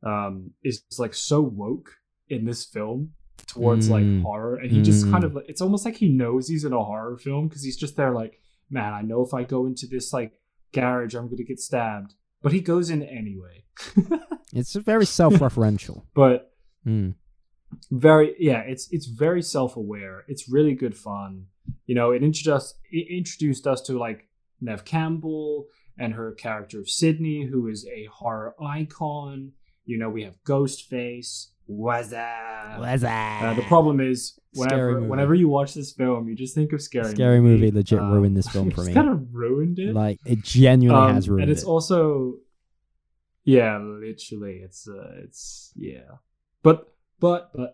um, is like so woke in this film towards Mm. like horror, and he just kind Mm. of like it's almost like he knows he's in a horror film because he's just there like, man, I know if I go into this like garage, I'm gonna get stabbed, but he goes in anyway. It's very self referential. but mm. very yeah it's it's very self-aware it's really good fun you know it introduced it introduced us to like neve campbell and her character of sidney who is a horror icon you know we have ghostface what's that What's uh, the problem is whenever whenever you watch this film you just think of scary Scary movie legit Um, ruined this film for me. it's kind of ruined it Like it genuinely Um, has ruined it. and it's it. also yeah literally it's uh it's yeah but but but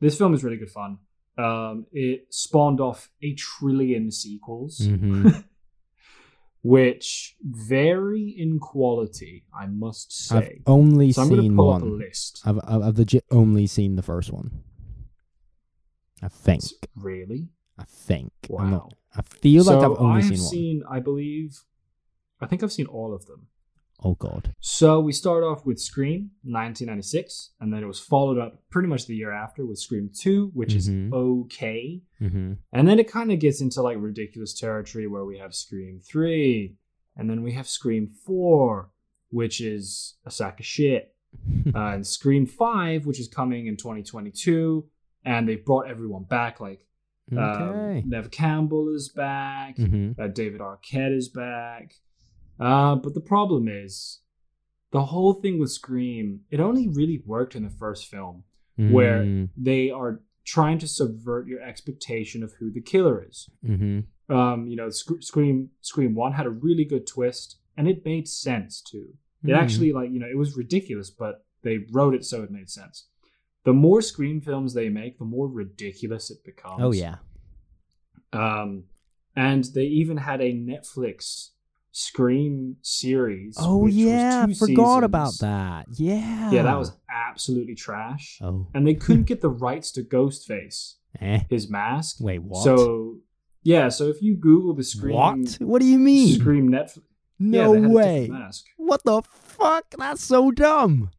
this film is really good fun um it spawned off a trillion sequels Mhm. which vary in quality i must say. I've only so seen one. list I've, I've I've legit only seen the first one. I think. really I think. Wow not, I feel like So I've only I seen one. seen i believe i think i've seen all of them Oh god. So we start off with Scream, 1996, and then it was followed up pretty much the year after with Scream 2, which Mhm. is okay. Mm-hmm. And then it kind of gets into like ridiculous territory where we have Scream 3, and then we have Scream 4, which is a sack of shit, uh, and Scream 5, which is coming in 2022, and they've brought everyone back. Like okay. um, Neve Campbell is back, mm-hmm. uh, David Arquette is back. Uh, but the problem is, the whole thing with Scream, it only really worked in the first film, where they are trying to subvert your expectation of who the killer is. Mm-hmm. Um, you know, Sc- Scream Scream One had a really good twist, and it made sense too. It Mm-hmm. actually, like, you know, it was ridiculous, but they wrote it so it made sense. The more Scream films they make, the more ridiculous it becomes. Oh yeah. Um, and they even had a Netflix Scream series. Oh which was yeah. two Forgot about that. Yeah. Yeah, that was absolutely trash. Oh. And they couldn't get the rights to Ghostface, Eh. his mask. Wait. What? So yeah, so if you Google the Scream, what? What do you mean? Scream Netflix, no they had a different way. mask. What the fuck? That's so dumb.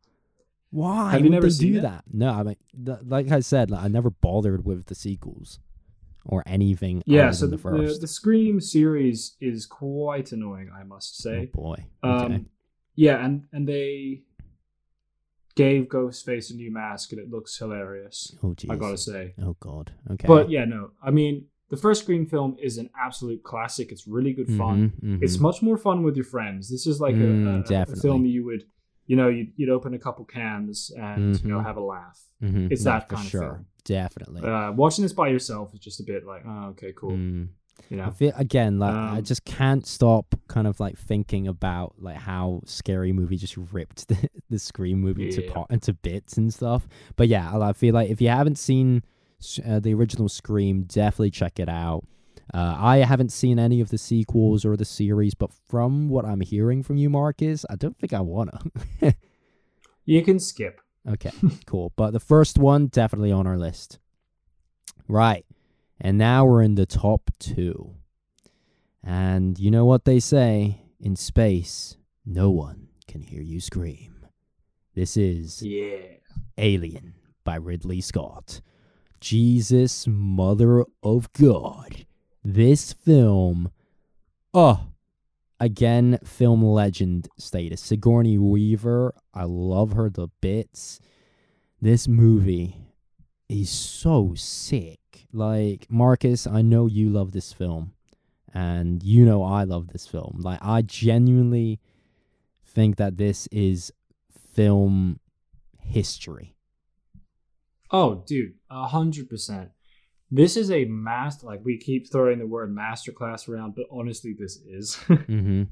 Why Have you would never they seen do it? that? No, I mean, th- like I said, like, I never bothered with the sequels or anything. Yeah, so the, the first. the Scream series is quite annoying, I must say. oh boy. Okay. Um, yeah, and and they gave Ghostface a new mask, and it looks hilarious. oh geez. I gotta say. Oh god. Okay. But yeah, no, I mean the first Scream film is an absolute classic. It's really good fun. Mhm, mhm. It's much more fun with your friends. This is like a- Mm, a, a, definitely. film you would, you know, you'd, you'd open a couple cans and you know Mhm. have a laugh. Mhm, it's no, that kind of sure. film. Definitely. Uh, watching this by yourself is just a bit like, oh, okay, cool. Mm. You I know, feel again like I Um, just can't stop kind of like thinking about like how scary movie just ripped the, the Scream movie to Yeah. part into bits and stuff. But yeah, I I feel like if you haven't seen uh, the original Scream, definitely check it out. Uh, I haven't seen any of the sequels or the series, but from what I'm hearing from you, Marcus, I don't think I wanna. you can skip. Okay, cool. But the first one definitely on our list. Right. And now we're in the top 2. And you know what they say in space, no one can hear you scream. This is Yeah. Alien by Ridley Scott. Jesus, mother of God. This film, oh, again, film legend status. Sigourney Weaver, I love her the bits. This movie is so sick. Like, Marcus, I know you love this film, and you know I love this film. Like, I genuinely think that this is film history. Oh, dude, a hundred percent. This is a master. Like we keep throwing the word masterclass around, but honestly, this is. Mm-hmm.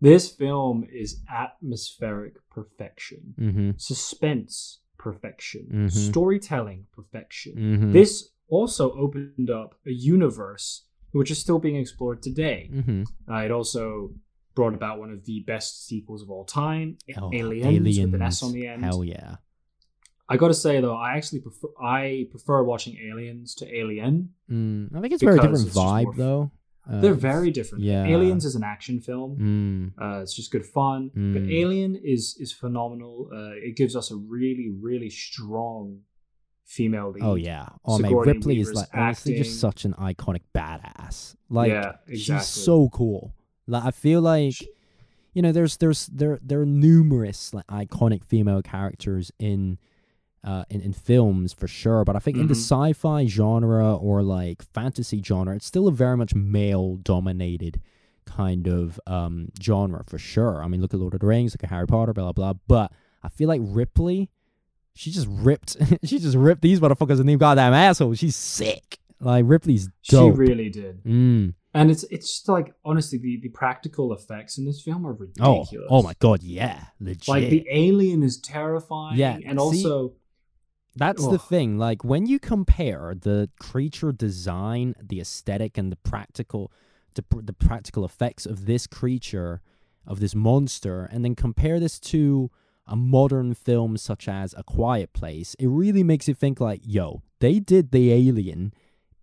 this film is atmospheric perfection, Mm-hmm. suspense perfection, Mhm. storytelling perfection. Mm-hmm. This also opened up a universe which is still being explored today. Mm-hmm. Uh, it also brought about one of the best sequels of all time, Oh, Aliens, with an S on the end. Hell yeah. I gotta say though, I actually prefer I prefer watching Aliens to Alien. Mm, I think it's a very different it's vibe more though. Uh, They're very different. yeah. Aliens is an action film. Mm, Uh, it's just good fun. But Mm. Alien is is phenomenal. Uh, it gives us a really really strong female lead. oh yeah. Oh man, Ripley is like honestly acting. just such an iconic badass. Like yeah, exactly. she's so cool. Like I feel like She- you know, there's there's there there are numerous like iconic female characters in uh, in in films for sure. But I think in the Mhm. sci-fi genre or like fantasy genre, it's still a very much male dominated kind of um genre for sure. I mean, look at Lord of the Rings, look at Harry Potter, blah blah blah. But I feel like Ripley, she just ripped, she just ripped these motherfuckers a new goddamn asshole. She's sick. Like Ripley's dope. She really did. Mm. And it's it's just like honestly the, the practical effects in this film are Oh, ridiculous. oh my god, yeah, legit. Like the alien is terrifying. Yeah, And see- also That's the thing. Like when you compare the creature design, the aesthetic, and the practical, the, the practical effects of this creature, of this monster, and then compare this to a modern film such as A Quiet Place, it really makes you think like, yo, they did the alien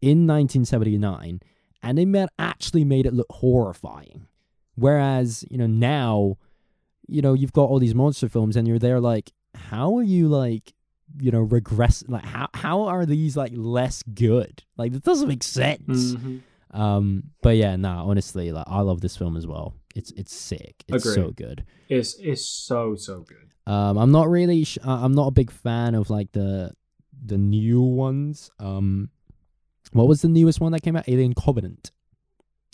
in 1979, and they actually made it look horrifying. Whereas, you know, now, you know, you've got all these monster films, and you're there like, how are you like you know regress like how how are these like less good? Like it doesn't make sense. Mhm. um but yeah nah honestly like i love this film as well. It's it's sick. It's so good. It's it's so so good. um i'm not really sh- i'm not a big fan of like the the new ones. Um what was the newest one that came out? Alien covenant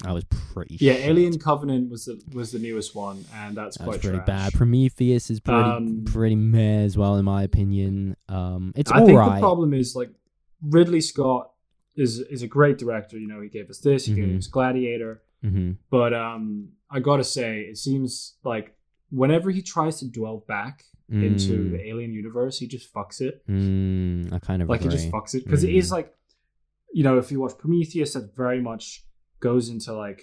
i was pretty Yeah, shit. Alien Covenant was the was the newest one, and that's, that's quite pretty trash. bad prometheus is pretty Um, pretty meh as well in my opinion um it's I all think right the problem is like Ridley Scott is is a great director. You know, he gave us this, he Mhm. gave us Gladiator, hmm but um, I gotta say, it seems like whenever he tries to dwell back into the Alien universe, he just fucks it. Mm, I kind of Like agree. he just fucks it because it Mm. is like, you know, if you watch Prometheus, that very much goes into like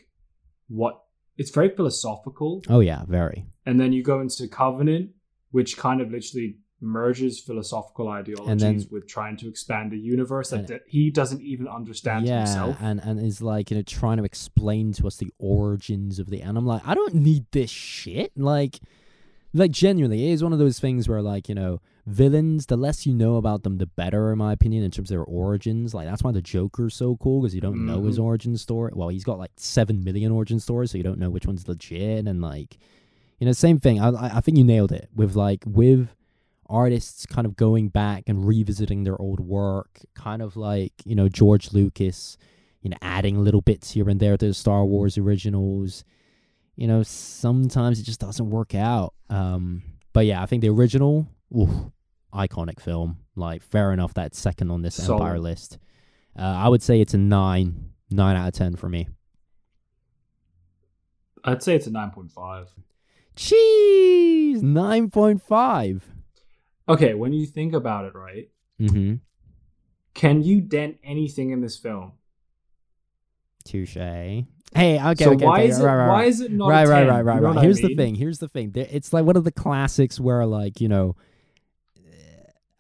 what it's very philosophical, oh yeah, very. and then you go into Covenant, which kind of literally merges philosophical ideologies then- with trying to expand a universe that, And- that he doesn't even understand yeah, himself. and and is like you know trying to explain to us the origins of the. And I'm like, I don't need this shit. Like, like genuinely, it is one of those things where like you know villains. The less you know about them, the better, in my opinion, in terms of their origins. Like that's why the Joker's so cool because you don't know his Mhm. origin story. Well, he's got like seven million origin stories, so you don't know which one's legit. And like, you know, same thing. I I I think you nailed it with like with artists kind of going back and revisiting their old work, kind of like, you know, George Lucas, you know, adding little bits here and there to the Star Wars originals. You know, sometimes it just doesn't work out. Um, but yeah, I think the original, oof, iconic film. Like, fair enough, that's second on this. Empire list. Uh, I would say it's a nine, nine out of ten for me. I'd say it's a nine point five. Cheese, nine point five. Okay, when you think about it, right? Mm-hmm. Can you dent anything in this film? Touche. Hey, okay, so okay, why okay, is it right, right, why right. is it not right, right, 10? right, right, right. what I Here's the thing. Here's the thing. It's like one of the classics where, like, you know,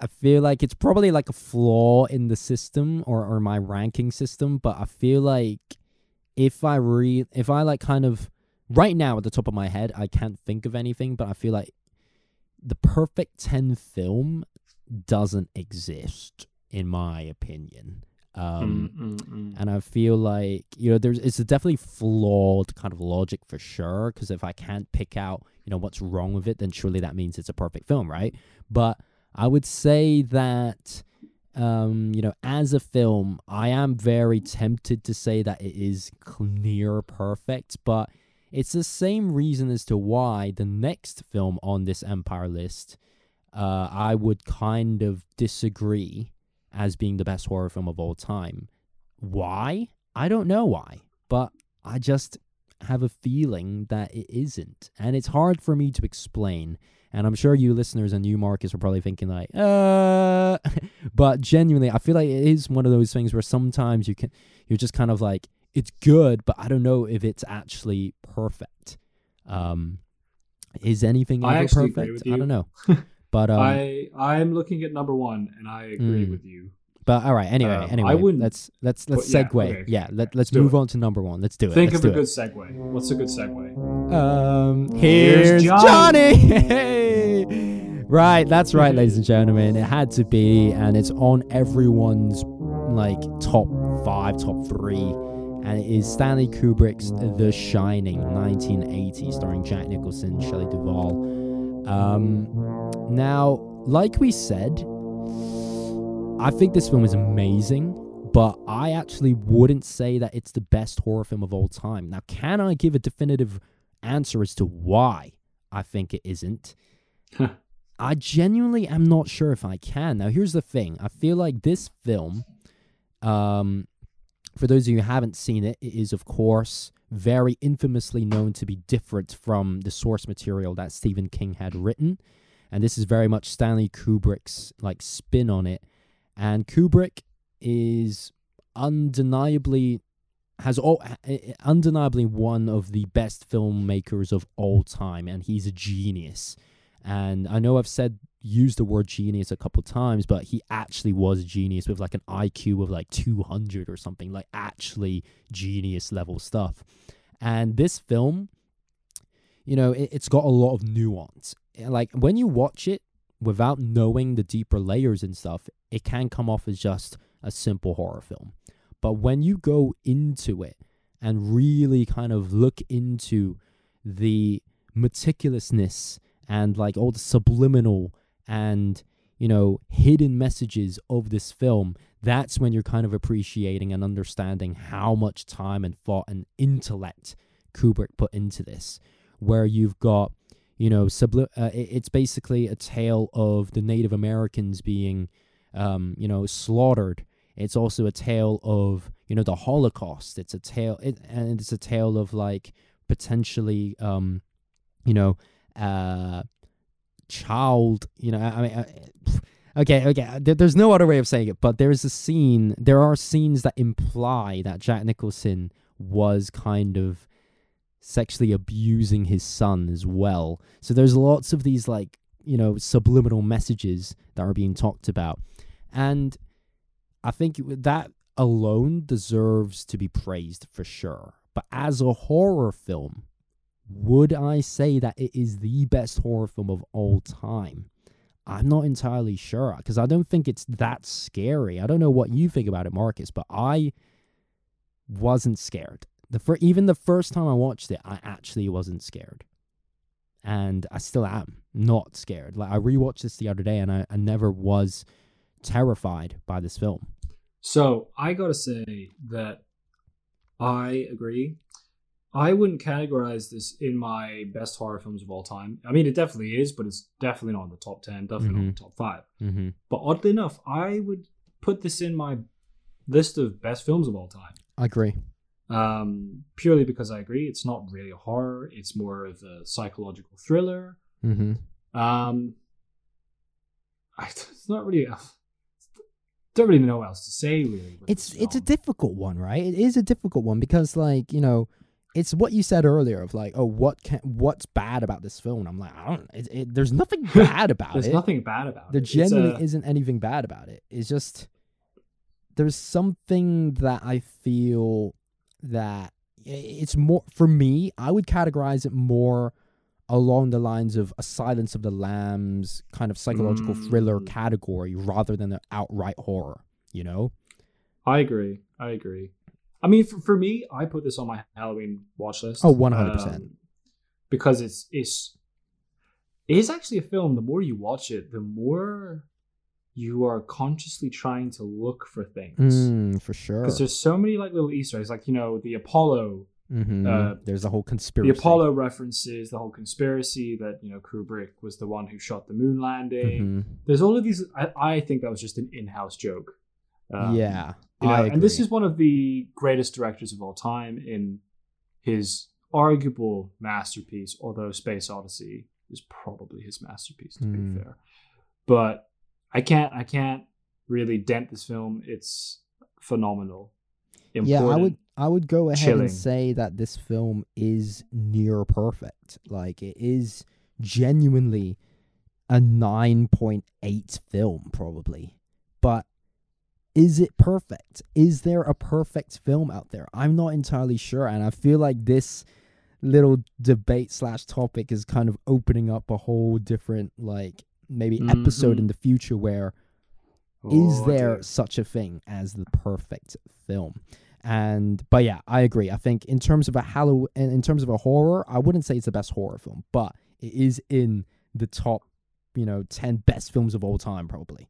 I feel like it's probably like a flaw in the system or or my ranking system, but I feel like if I re if I like, kind of right now at the top of my head, I can't think of anything, but I feel like the perfect ten film doesn't exist in my opinion. Um, Mm, mm, mm. and I feel like you know there's it's a definitely flawed kind of logic for sure because if I can't pick out you know what's wrong with it then surely that means it's a perfect film right but I would say that um you know as a film I am very tempted to say that it is near perfect but it's the same reason as to why the next film on this empire list uh I would kind of disagree as being the best horror film of all time. Why? I don't know why, but I just have a feeling that it isn't. And it's hard for me to explain. And I'm sure you listeners and you, Marcus, are probably thinking, like, uh, but genuinely, I feel like it is one of those things where sometimes you can, you're just kind of like, it's good, but I don't know if it's actually perfect. Um, is anything I ever perfect? I don't know. But um, I I'm looking at number one, and I agree Mm. with you. But all right. Anyway, Um, I anyway, wouldn't- let's let's let's But segue. yeah, okay, let okay, let's let's do move it. on to number one. Let's do it. Think let's of a do good segue. What's a good segue? it. Um, Here's here's Johnny. Johnny. Right, that's right, ladies and gentlemen. It had to be, and it's on everyone's like top five, top three, and it is Stanley Kubrick's The Shining, 1980, starring Jack Nicholson, Shelley Duvall. Um, now, like we said, I think this film is amazing, but I actually wouldn't say that it's the best horror film of all time. Now, can I give a definitive answer as to why I think it isn't? I genuinely am not sure if I can. Now, here's the thing I feel like this film, um, for those of you who haven't seen it, it is, of course, very infamously known to be different from the source material that Stephen King had written. And this is very much Stanley Kubrick's like spin on it. And Kubrick is undeniably has all undeniably one of the best filmmakers of all time and he's a genius and i know i've said used the word genius a couple times but he actually was genius with like an iq of like 200 or something like actually genius level stuff. And this film you know it, it's got a lot of nuance. Eh, like when you watch it without knowing the deeper layers and stuff it can come off as just a simple horror film. But when you go into it and really kind of look into the meticulousness and like all the subliminal and you know hidden messages of this film that's when you're kind of appreciating and understanding how much time and thought and intellect Kubrick put into this where you've got you know subli- uh, it's basically a tale of the Native Americans being um, you know slaughtered it's also a tale of you know the Holocaust. It's a tale, it, and it's a tale of like potentially, um, you know, uh, child. You know, I mean. Uh, okay, okay. There, there's no other way of saying it, but there is a scene. There are scenes that imply that Jack Nicholson was kind of sexually abusing his son as well. So there's lots of these like you know subliminal messages that are being talked about, and I think that alone deserves to be praised for sure. But as a horror film, would I say that it is the best horror film of all time? I'm not entirely sure because I don't think it's that scary. I don't know what you think about it, Marcus, but I wasn't scared. The fir- even the first time I watched it, I actually wasn't scared, and I still am not scared. Like I rewatched this the other day, and I, I never was terrified by this film. So I gotta say that I agree. I wouldn't categorize this in my best horror films of all time. I mean, it definitely is, but it's definitely not in the top 10, definitely mm-hmm. not in the top 5. Mm-hmm. But oddly enough, I would put this in my list of best films of all time. I agree. Um, purely because I agree, it's not really a horror, it's more of a psychological thriller. Mm-hmm. Um, I, it's not really. A, don't really know what else to say. Really, it's it's a difficult one, right? It is a difficult one because, like, you know, it's what you said earlier of like, oh, what can what's bad about this film? I'm like, I don't. It, it, there's nothing bad about there's it. There's nothing bad about there it. There genuinely a... isn't anything bad about it. It's just there's something that I feel that it's more for me. I would categorize it more along the lines of a Silence of the Lambs kind of psychological mm. thriller category rather than an outright horror, you know? I agree. I agree. I mean, for, for me, I put this on my Halloween watch list. Oh, 100%. Um, because it's, it's, it is actually a film, the more you watch it, the more you are consciously trying to look for things. Mm, for sure. Because there's so many like little Easter eggs, like, you know, the Apollo Mm-hmm. Uh, There's a whole conspiracy. The Apollo references, the whole conspiracy that you know Kubrick was the one who shot the moon landing. Mm-hmm. There's all of these. I, I, think that was just an in-house joke. Um, yeah, you know, and this is one of the greatest directors of all time in his arguable masterpiece. Although Space Odyssey is probably his masterpiece, to mm. be fair. But I can't. I can't really dent this film. It's phenomenal. Important. Yeah, I would I would go ahead chilling. and say that this film is near perfect. Like it is genuinely a 9.8 film probably. But is it perfect? Is there a perfect film out there? I'm not entirely sure and I feel like this little debate slash topic is kind of opening up a whole different like maybe mm-hmm. episode in the future where oh, is there such a thing as the perfect film? And but yeah, I agree. I think in terms of a Halloween, in terms of a horror, I wouldn't say it's the best horror film, but it is in the top, you know, ten best films of all time probably.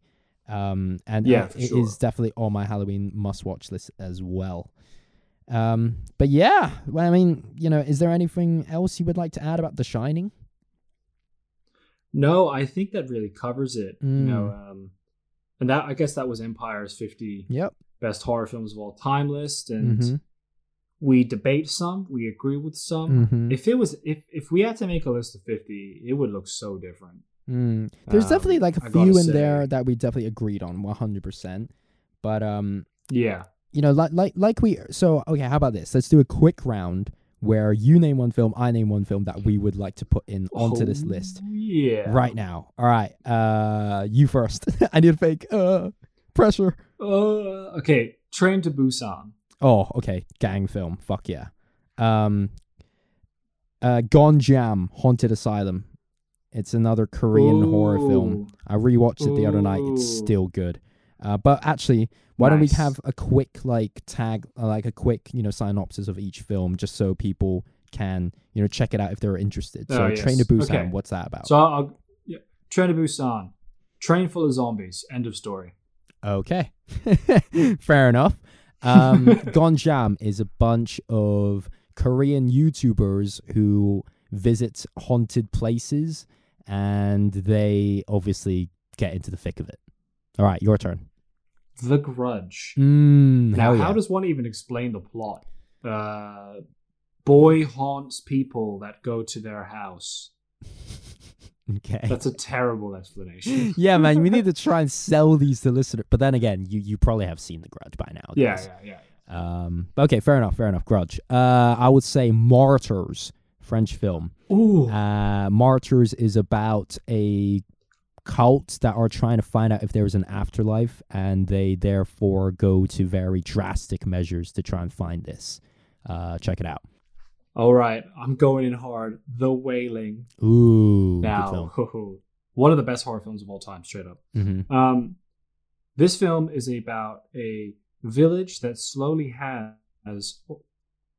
Um, and Yeah, it is sure. definitely on my Halloween must-watch list as well. Um, but yeah, well, I mean, you know, is there anything else you would like to add about The Shining? No, I think that really covers it. You know, Mm. um, and that I guess that was Empire's 50 Yep. best horror films of all time list, and Mhm. we debate some, we agree with some. Mhm. If it was, if if we had to make a list of 50, it would look so different. Mm. There's definitely Um, like a few in say- there that we definitely agreed on 100%. But um, Yeah. you know, like like like we so okay, how about this? Let's do a quick round where you name one film, I name one film that we would like to put in onto this Oh, list Yeah. right now. All right. Uh you first. I need to think. Uh pressure. Uh, okay. Train to Busan. Oh, okay. Gang film. Fuck yeah. Um uh Gonjiam, Haunted Asylum. It's another Korean horror film. I rewatched it the other night. It's still good. Uh, but actually, why don't we have a quick like tag, uh, like a quick you know synopsis of each film, just so people can you know check it out if they're interested. So, Oh, yes. Train to Busan, Okay. what's that about? So I'll, I'll yeah. Train to Busan. Train full of zombies. End of story. okay, fair enough. Um, Gonjiam is a bunch of Korean YouTubers who visit haunted places, and they obviously get into the thick of it. All right, your turn. The Grudge. Mm, Now, yeah. how does one even explain the plot? Uh, boy haunts people that go to their house. okay. That's a terrible explanation. yeah, man, we need to try and sell these to listeners. But then again, you you probably have seen The Grudge by now. yeah, guys. yeah, yeah. Um. Okay. Fair enough. Fair enough. Grudge. Uh, I would say Martyrs, French film. Ooh. Uh, Martyrs is about a cult that are trying to find out if there is an afterlife, and they therefore go to very drastic measures to try and find this. Uh, check it out. All right, I'm going in hard. The Wailing. Ooh. Now, one of the best horror films of all time, straight up. Mm-hmm. Um, this film is about a village that slowly has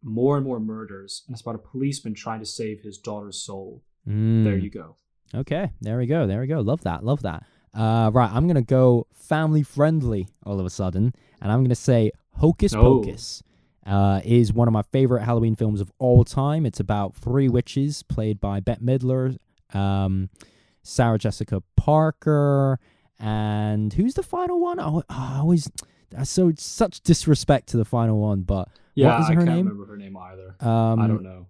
more and more murders, and it's about a policeman trying to save his daughter's soul. Mm. There you go. Okay, there we go. There we go. Love that. Love that. Uh, right, I'm gonna go family friendly all of a sudden, and I'm gonna say Hocus Oh. Pocus. Uh, is one of my favorite Halloween films of all time. It's about three witches played by Bette Midler, um, Sarah Jessica Parker, and who's the final one? Oh, I always so such disrespect to the final one, but Yeah, is I her can't name? remember her name either. um, I don't know.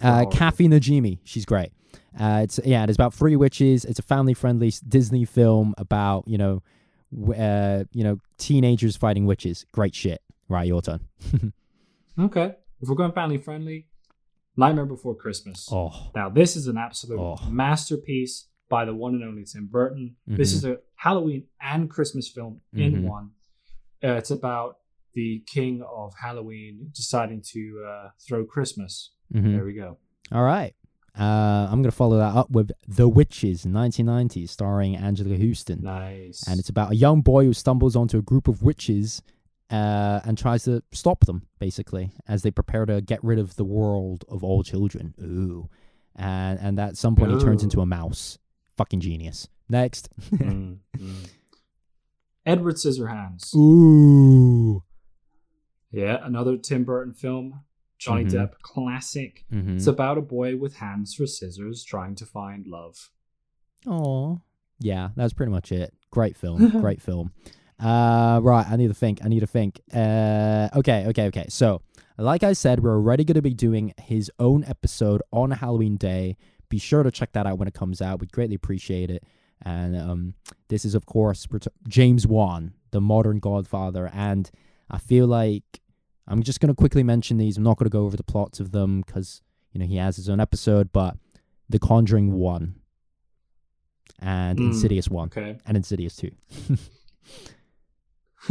uh. Kathy Najimy. She's great. Uh, it's yeah, it's about three witches. It's a family-friendly Disney film about you know, w- uh, you know, teenagers fighting witches. Great shit. Right, your turn. Okay, if we're going family friendly, Nightmare Before Christmas. Oh, Now, this is an absolute Oh. masterpiece by the one and only Tim Burton. This Mhm. is a Halloween and Christmas film in Mhm. one. Uh, it's about the king of Halloween deciding to uh, throw Christmas. mhm. There we go. all right. Uh, I'm gonna follow that up with The Witches, 1990, starring Angela Huston. Nice. and it's about a young boy who stumbles onto a group of witches uh, and tries to stop them, basically, as they prepare to get rid of the world of all children. Ooh, and and at some point he turns into a mouse. Fucking genius. Next. Mm, mm. Edward Scissorhands. Ooh. Yeah, another Tim Burton film. Johnny Mhm. Depp classic. Mm-hmm. It's about a boy with hands for scissors trying to find love. Oh, yeah, that's pretty much it. Great film, great film. Uh, right, I need to think. I need to think. Uh, okay, okay, okay. So, like I said, we're already going to be doing his own episode on Halloween Day. Be sure to check that out when it comes out. We'd greatly appreciate it. And um, this is, of course, James Wan, the modern Godfather. And I feel like I'm just going to quickly mention these. I'm not going to go over the plots of them because you know he has his own episode. But The Conjuring One and Mm, Insidious One Okay. and Insidious Two.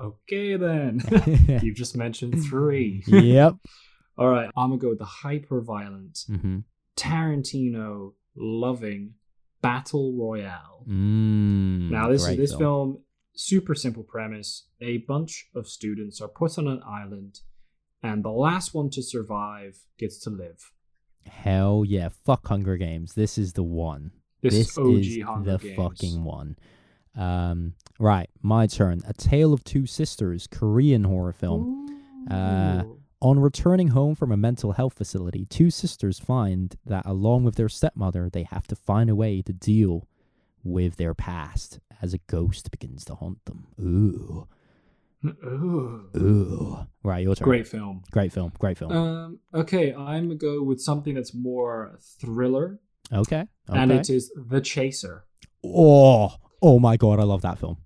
okay then. You've just mentioned three. yep. All right, I'm gonna go with the hyper violent Mm-hmm. Tarantino loving battle royale. Mm, now this this film. Super simple premise. A bunch of students are put on an island, and the last one to survive gets to live. Hell yeah! Fuck Hunger Games. This is the one. This, This is OG is Hunger the Games. fucking one. Um, right, my turn. A Tale of Two Sisters, Korean horror film. Uh, On returning home from a mental health facility, two sisters find that along with their stepmother, they have to find a way to deal with their past as a ghost begins to haunt them. Ooh, Ooh. ooh. Right, your turn. Great film. Great film. Great film. Um, okay, I'm gonna go with something that's more thriller, okay. Okay. and it is The Chaser. oh, oh my god, I love that film.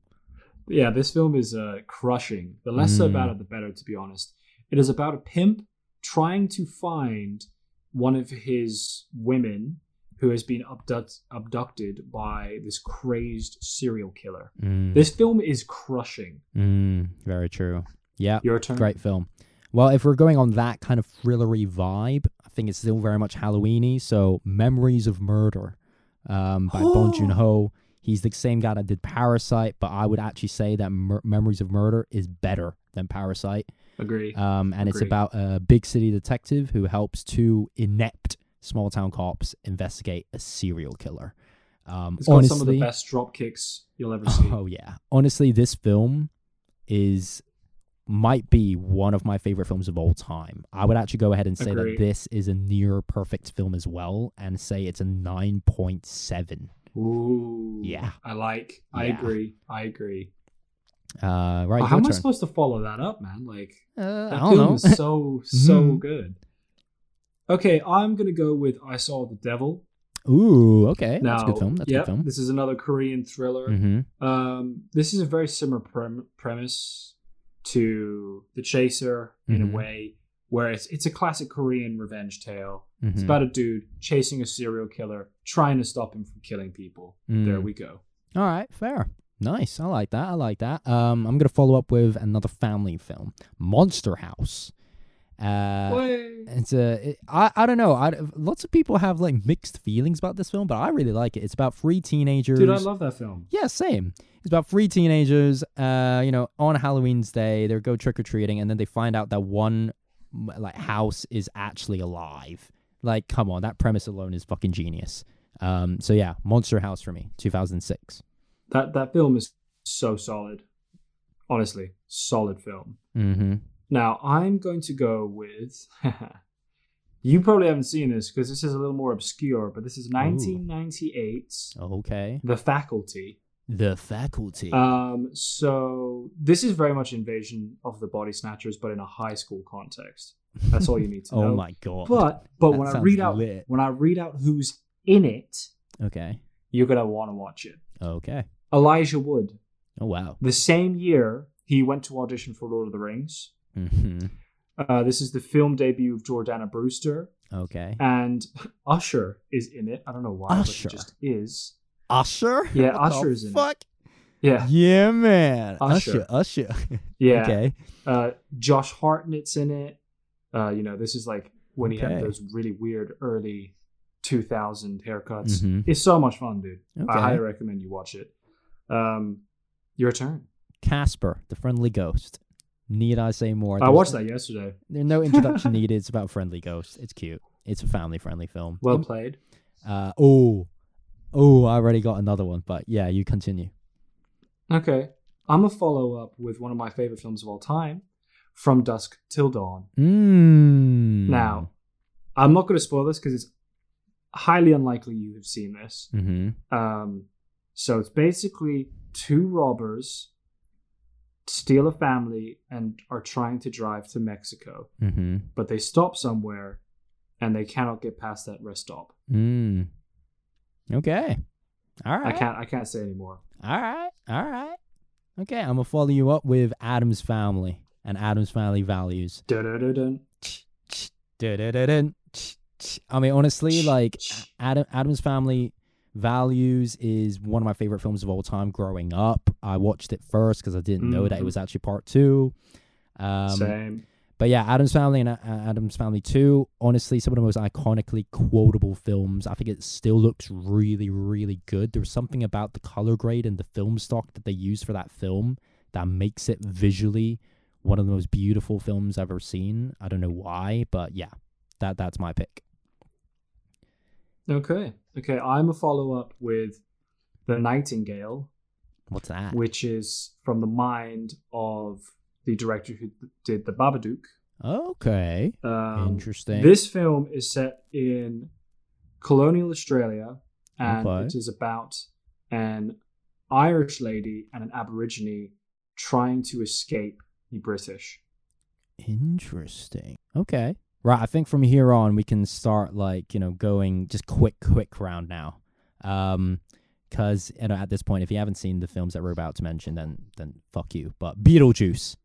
Yeah, this film is uh, crushing. The less so Mm. about it, the better. To be honest, it is about a pimp trying to find one of his women who has been abduct- abducted by this crazed serial killer. Mm, This film is crushing. mm, very true. Yeah, Your turn. great film. Well, if we're going on that kind of thrillery vibe, I think it's still very much Halloweeny. So, Memories of Murder, um, by Bong Joon Ho. He's the same guy that did Parasite, but I would actually say that Mur- Memories of Murder is better than Parasite. Agree. Um, and it's about a big city detective who helps two inept small town cops investigate a serial killer. Um, it's got honestly, some of the best drop kicks you'll ever see. Oh yeah. Honestly, this film is might be one of my favorite films of all time. I would actually go ahead and say Agree. that this is a near perfect film as well and say it's a 9.7. Ooh. Yeah. I like. I Yeah. agree. I agree. Uh right, Oh, how your am I supposed to follow that up, man? Like uh, that I don't film know. is so so Mhm. good. Okay, I'm gonna go with I Saw the Devil. Ooh, okay. Now, That's a good film. That's a good film. this is another Korean thriller. Mhm. Um, this is a very similar prem- premise to The Chaser in Mhm. a way, where it's it's a classic Korean revenge tale. It's Mhm. about a dude chasing a serial killer, trying to stop him from killing people. There Mm. we go. All right, fair. Nice. I like that. I like that. Um I'm going to follow up with another family film, Monster House. Uh. It's a, it, I, I don't know. I, lots of people have like mixed feelings about this film, but I really like it. It's about three teenagers. Dude, I love that film. Yeah, same. It's about three teenagers. Uh, you know, on Halloween's day, they go trick or treating, and then they find out that one like house is actually alive. Like, come on, that premise alone is fucking genius. Um, so yeah, Monster House for me, 2006. That that film is so solid. Honestly, solid film. Mm-hmm. Now I'm going to go with. you probably haven't seen this because this is a little more obscure, but this is 1998's Okay. The Faculty. The Faculty. Um, so this is very much Invasion of the Body Snatchers, but in a high school context. That's all you need to know. oh my god. But but That when I read out lit. when I read out who's in it, Okay. you're gonna want to watch it. Okay. Elijah Wood. Oh wow. The same year he went to audition for Lord of the Rings. Mm-hmm. Uh, this is the film debut of Jordana Brewster, Okay. and Usher is in it. I don't know why, Usher? but he just is. Usher? Yeah, What Usher is in it. fuck? Yeah, Yeah, man. Usher. Usher. Usher. yeah. Okay. Uh, Josh Hartnett's in it. Uh, you know, this is like when he had those really weird early 2000 haircuts. Mhm. It's so much fun, dude. Okay. I highly recommend you watch it. Um, your turn. Casper, the friendly ghost. Need I say more? I watched that yesterday. There's no introduction needed. It's about friendly ghosts. It's cute. It's a family-friendly film. Well played. Uh, oh, oh, I already got another one, but yeah, you continue. Okay. I'm a follow up with one of my favorite films of all time, From Dusk Till Dawn. Mm. Now, I'm not going to spoil this because it's highly unlikely you have seen this. Mm-hmm. Um, so it's basically two robbers steal a family and are trying to drive to Mexico, Mm-hmm. but they stop somewhere and they cannot get past that rest stop. Mm. Okay. All right. I can't. I can't say anymore. All right. All right. Okay, I'm gonna follow you up with Addams Family and Addams Family values. I mean, honestly, like Adam Addams Family Values is one of my favorite films of all time. Growing up, I watched it first because I didn't know that it Mhm. was actually part two. Um, Same. but yeah, Addams Family and uh, Addams Family 2, honestly, some of the most iconically quotable films. I think it still looks really, really good. There's something about the color grade and the film stock that they used for that film that makes it visually one of the most beautiful films I've ever seen. I don't know why, but yeah, that that's my pick. Okay. Okay. I'm a follow up with The Nightingale. What's that? which is from the mind of the director who did The Babadook. Okay. Um, Interesting. This film is set in colonial Australia, and Okay. it is about an Irish lady and an Aborigine trying to escape the British. Interesting. Okay. Right. I think from here on we can start like you know going just quick, quick round now. Um, because you know at this point, if you haven't seen the films that we're about to mention, then then fuck you. But Beetlejuice.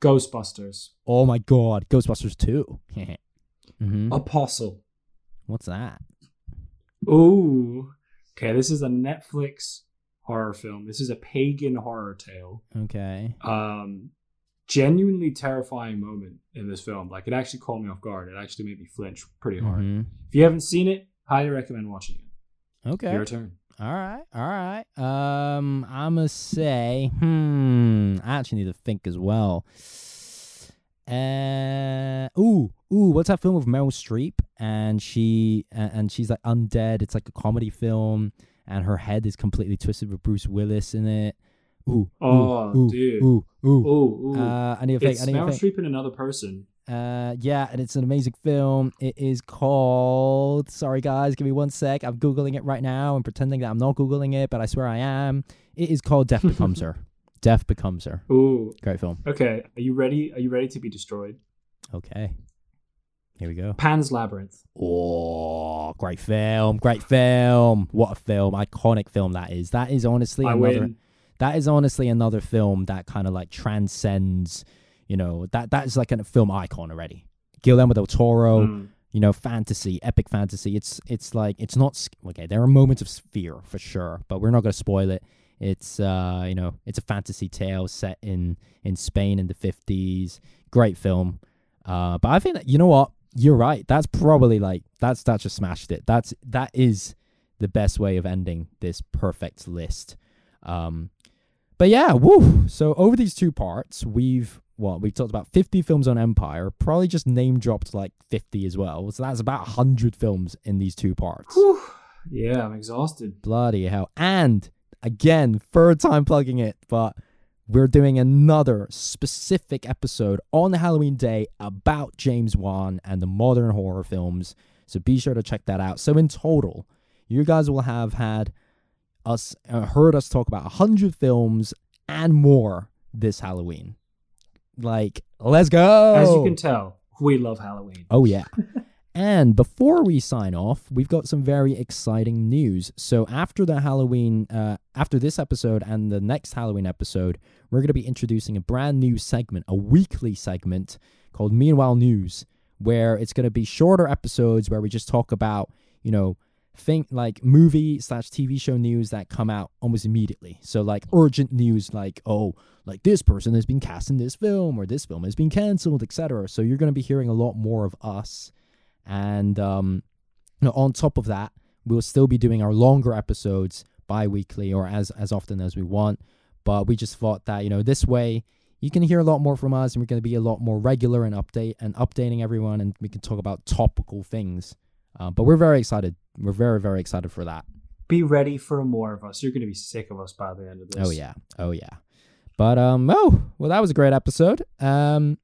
Ghostbusters, Oh my God, Ghostbusters two. mm-hmm. Apostle. What's that? Ooh. Okay, this is a Netflix horror film. This is a pagan horror tale. Okay. Um, genuinely terrifying moment in this film. Like it actually caught me off guard. It actually made me flinch pretty hard. Mhm. If you haven't seen it, highly recommend watching it. Okay. Your turn. All right, all right. Um, I'ma say, hmm. I actually need to think as well. Uh, ooh, ooh. What's that film with Meryl Streep and she and she's like undead? It's like a comedy film, and her head is completely twisted with Bruce Willis in it. Ooh, Oh, ooh, dude. Ooh, ooh. Oh, ooh. Uh, I need to think. it's I need Meryl think. Streep and another person. Uh, yeah, and it's an amazing film. It is called. Sorry, guys, give me one sec. I'm googling it right now and pretending that I'm not googling it, but I swear I am. It is called Death Becomes Her. Death Becomes Her. Ooh. Great film. Okay. Are you ready? Are you ready to be destroyed? Okay, here we go. Pan's Labyrinth. Oh, great film! Great film! What a film! Iconic film that is. That is honestly I another. win. That is honestly another film that kind of like transcends. You know that that is like a film icon already. Guillermo del Toro. Mm. you know, fantasy, epic fantasy. It's it's like it's not okay. There are moments of fear for sure, but we're not gonna spoil it. It's uh, you know, it's a fantasy tale set in in Spain in the fifties. Great film. Uh, but I think that you know what, you're right. That's probably like that's that just smashed it. That's that is the best way of ending this perfect list. Um, but yeah, woo. So over these two parts, we've what we've talked about 50 films on Empire, probably just name dropped like 50 as well. So that's about 100 films in these two parts. Whew. Yeah, I'm exhausted. Bloody hell. And again, third time plugging it, but we're doing another specific episode on Halloween Day about James Wan and the modern horror films. So be sure to check that out. So in total, you guys will have had us uh, heard us talk about 100 films and more this Halloween. Like, let's go. As you can tell, we love Halloween. Oh, yeah. and before we sign off, we've got some very exciting news. So, after the Halloween, uh, after this episode and the next Halloween episode, we're going to be introducing a brand new segment, a weekly segment called Meanwhile News, where it's going to be shorter episodes where we just talk about, you know, think like movie slash TV show news that come out almost immediately. So like urgent news, like oh, like this person has been cast in this film or this film has been canceled, etc. So you're going to be hearing a lot more of us, and um, you know, on top of that, we'll still be doing our longer episodes bi-weekly or as as often as we want. But we just thought that you know this way you can hear a lot more from us, and we're going to be a lot more regular and update and updating everyone, and we can talk about topical things. Uh, but we're very excited. We're very very excited for that. Be ready for more of us. You're going to be sick of us by the end of this. Oh yeah, oh yeah. But um, oh well, that was a great episode. Um,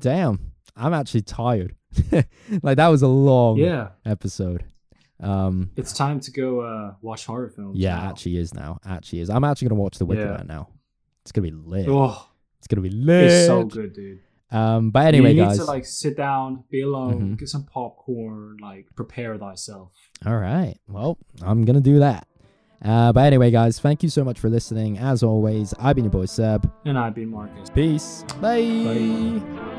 damn, I'm actually tired. like that was a long Yeah. episode. Um, It's time to go uh, watch horror films. yeah, now. actually is now. Actually is. I'm actually gonna watch The Wicker Yeah. Man now. It's gonna be lit. Oh, It's gonna be lit. it's so good, dude. Um, but anyway, you need guys. to like sit down, be alone, Mhm. get some popcorn, like prepare thyself. All right. Well, I'm gonna do that. Uh, but anyway, guys, thank you so much for listening. As always, I've been your boy Seb. And I've been Marcus. Peace. Bye. Bye.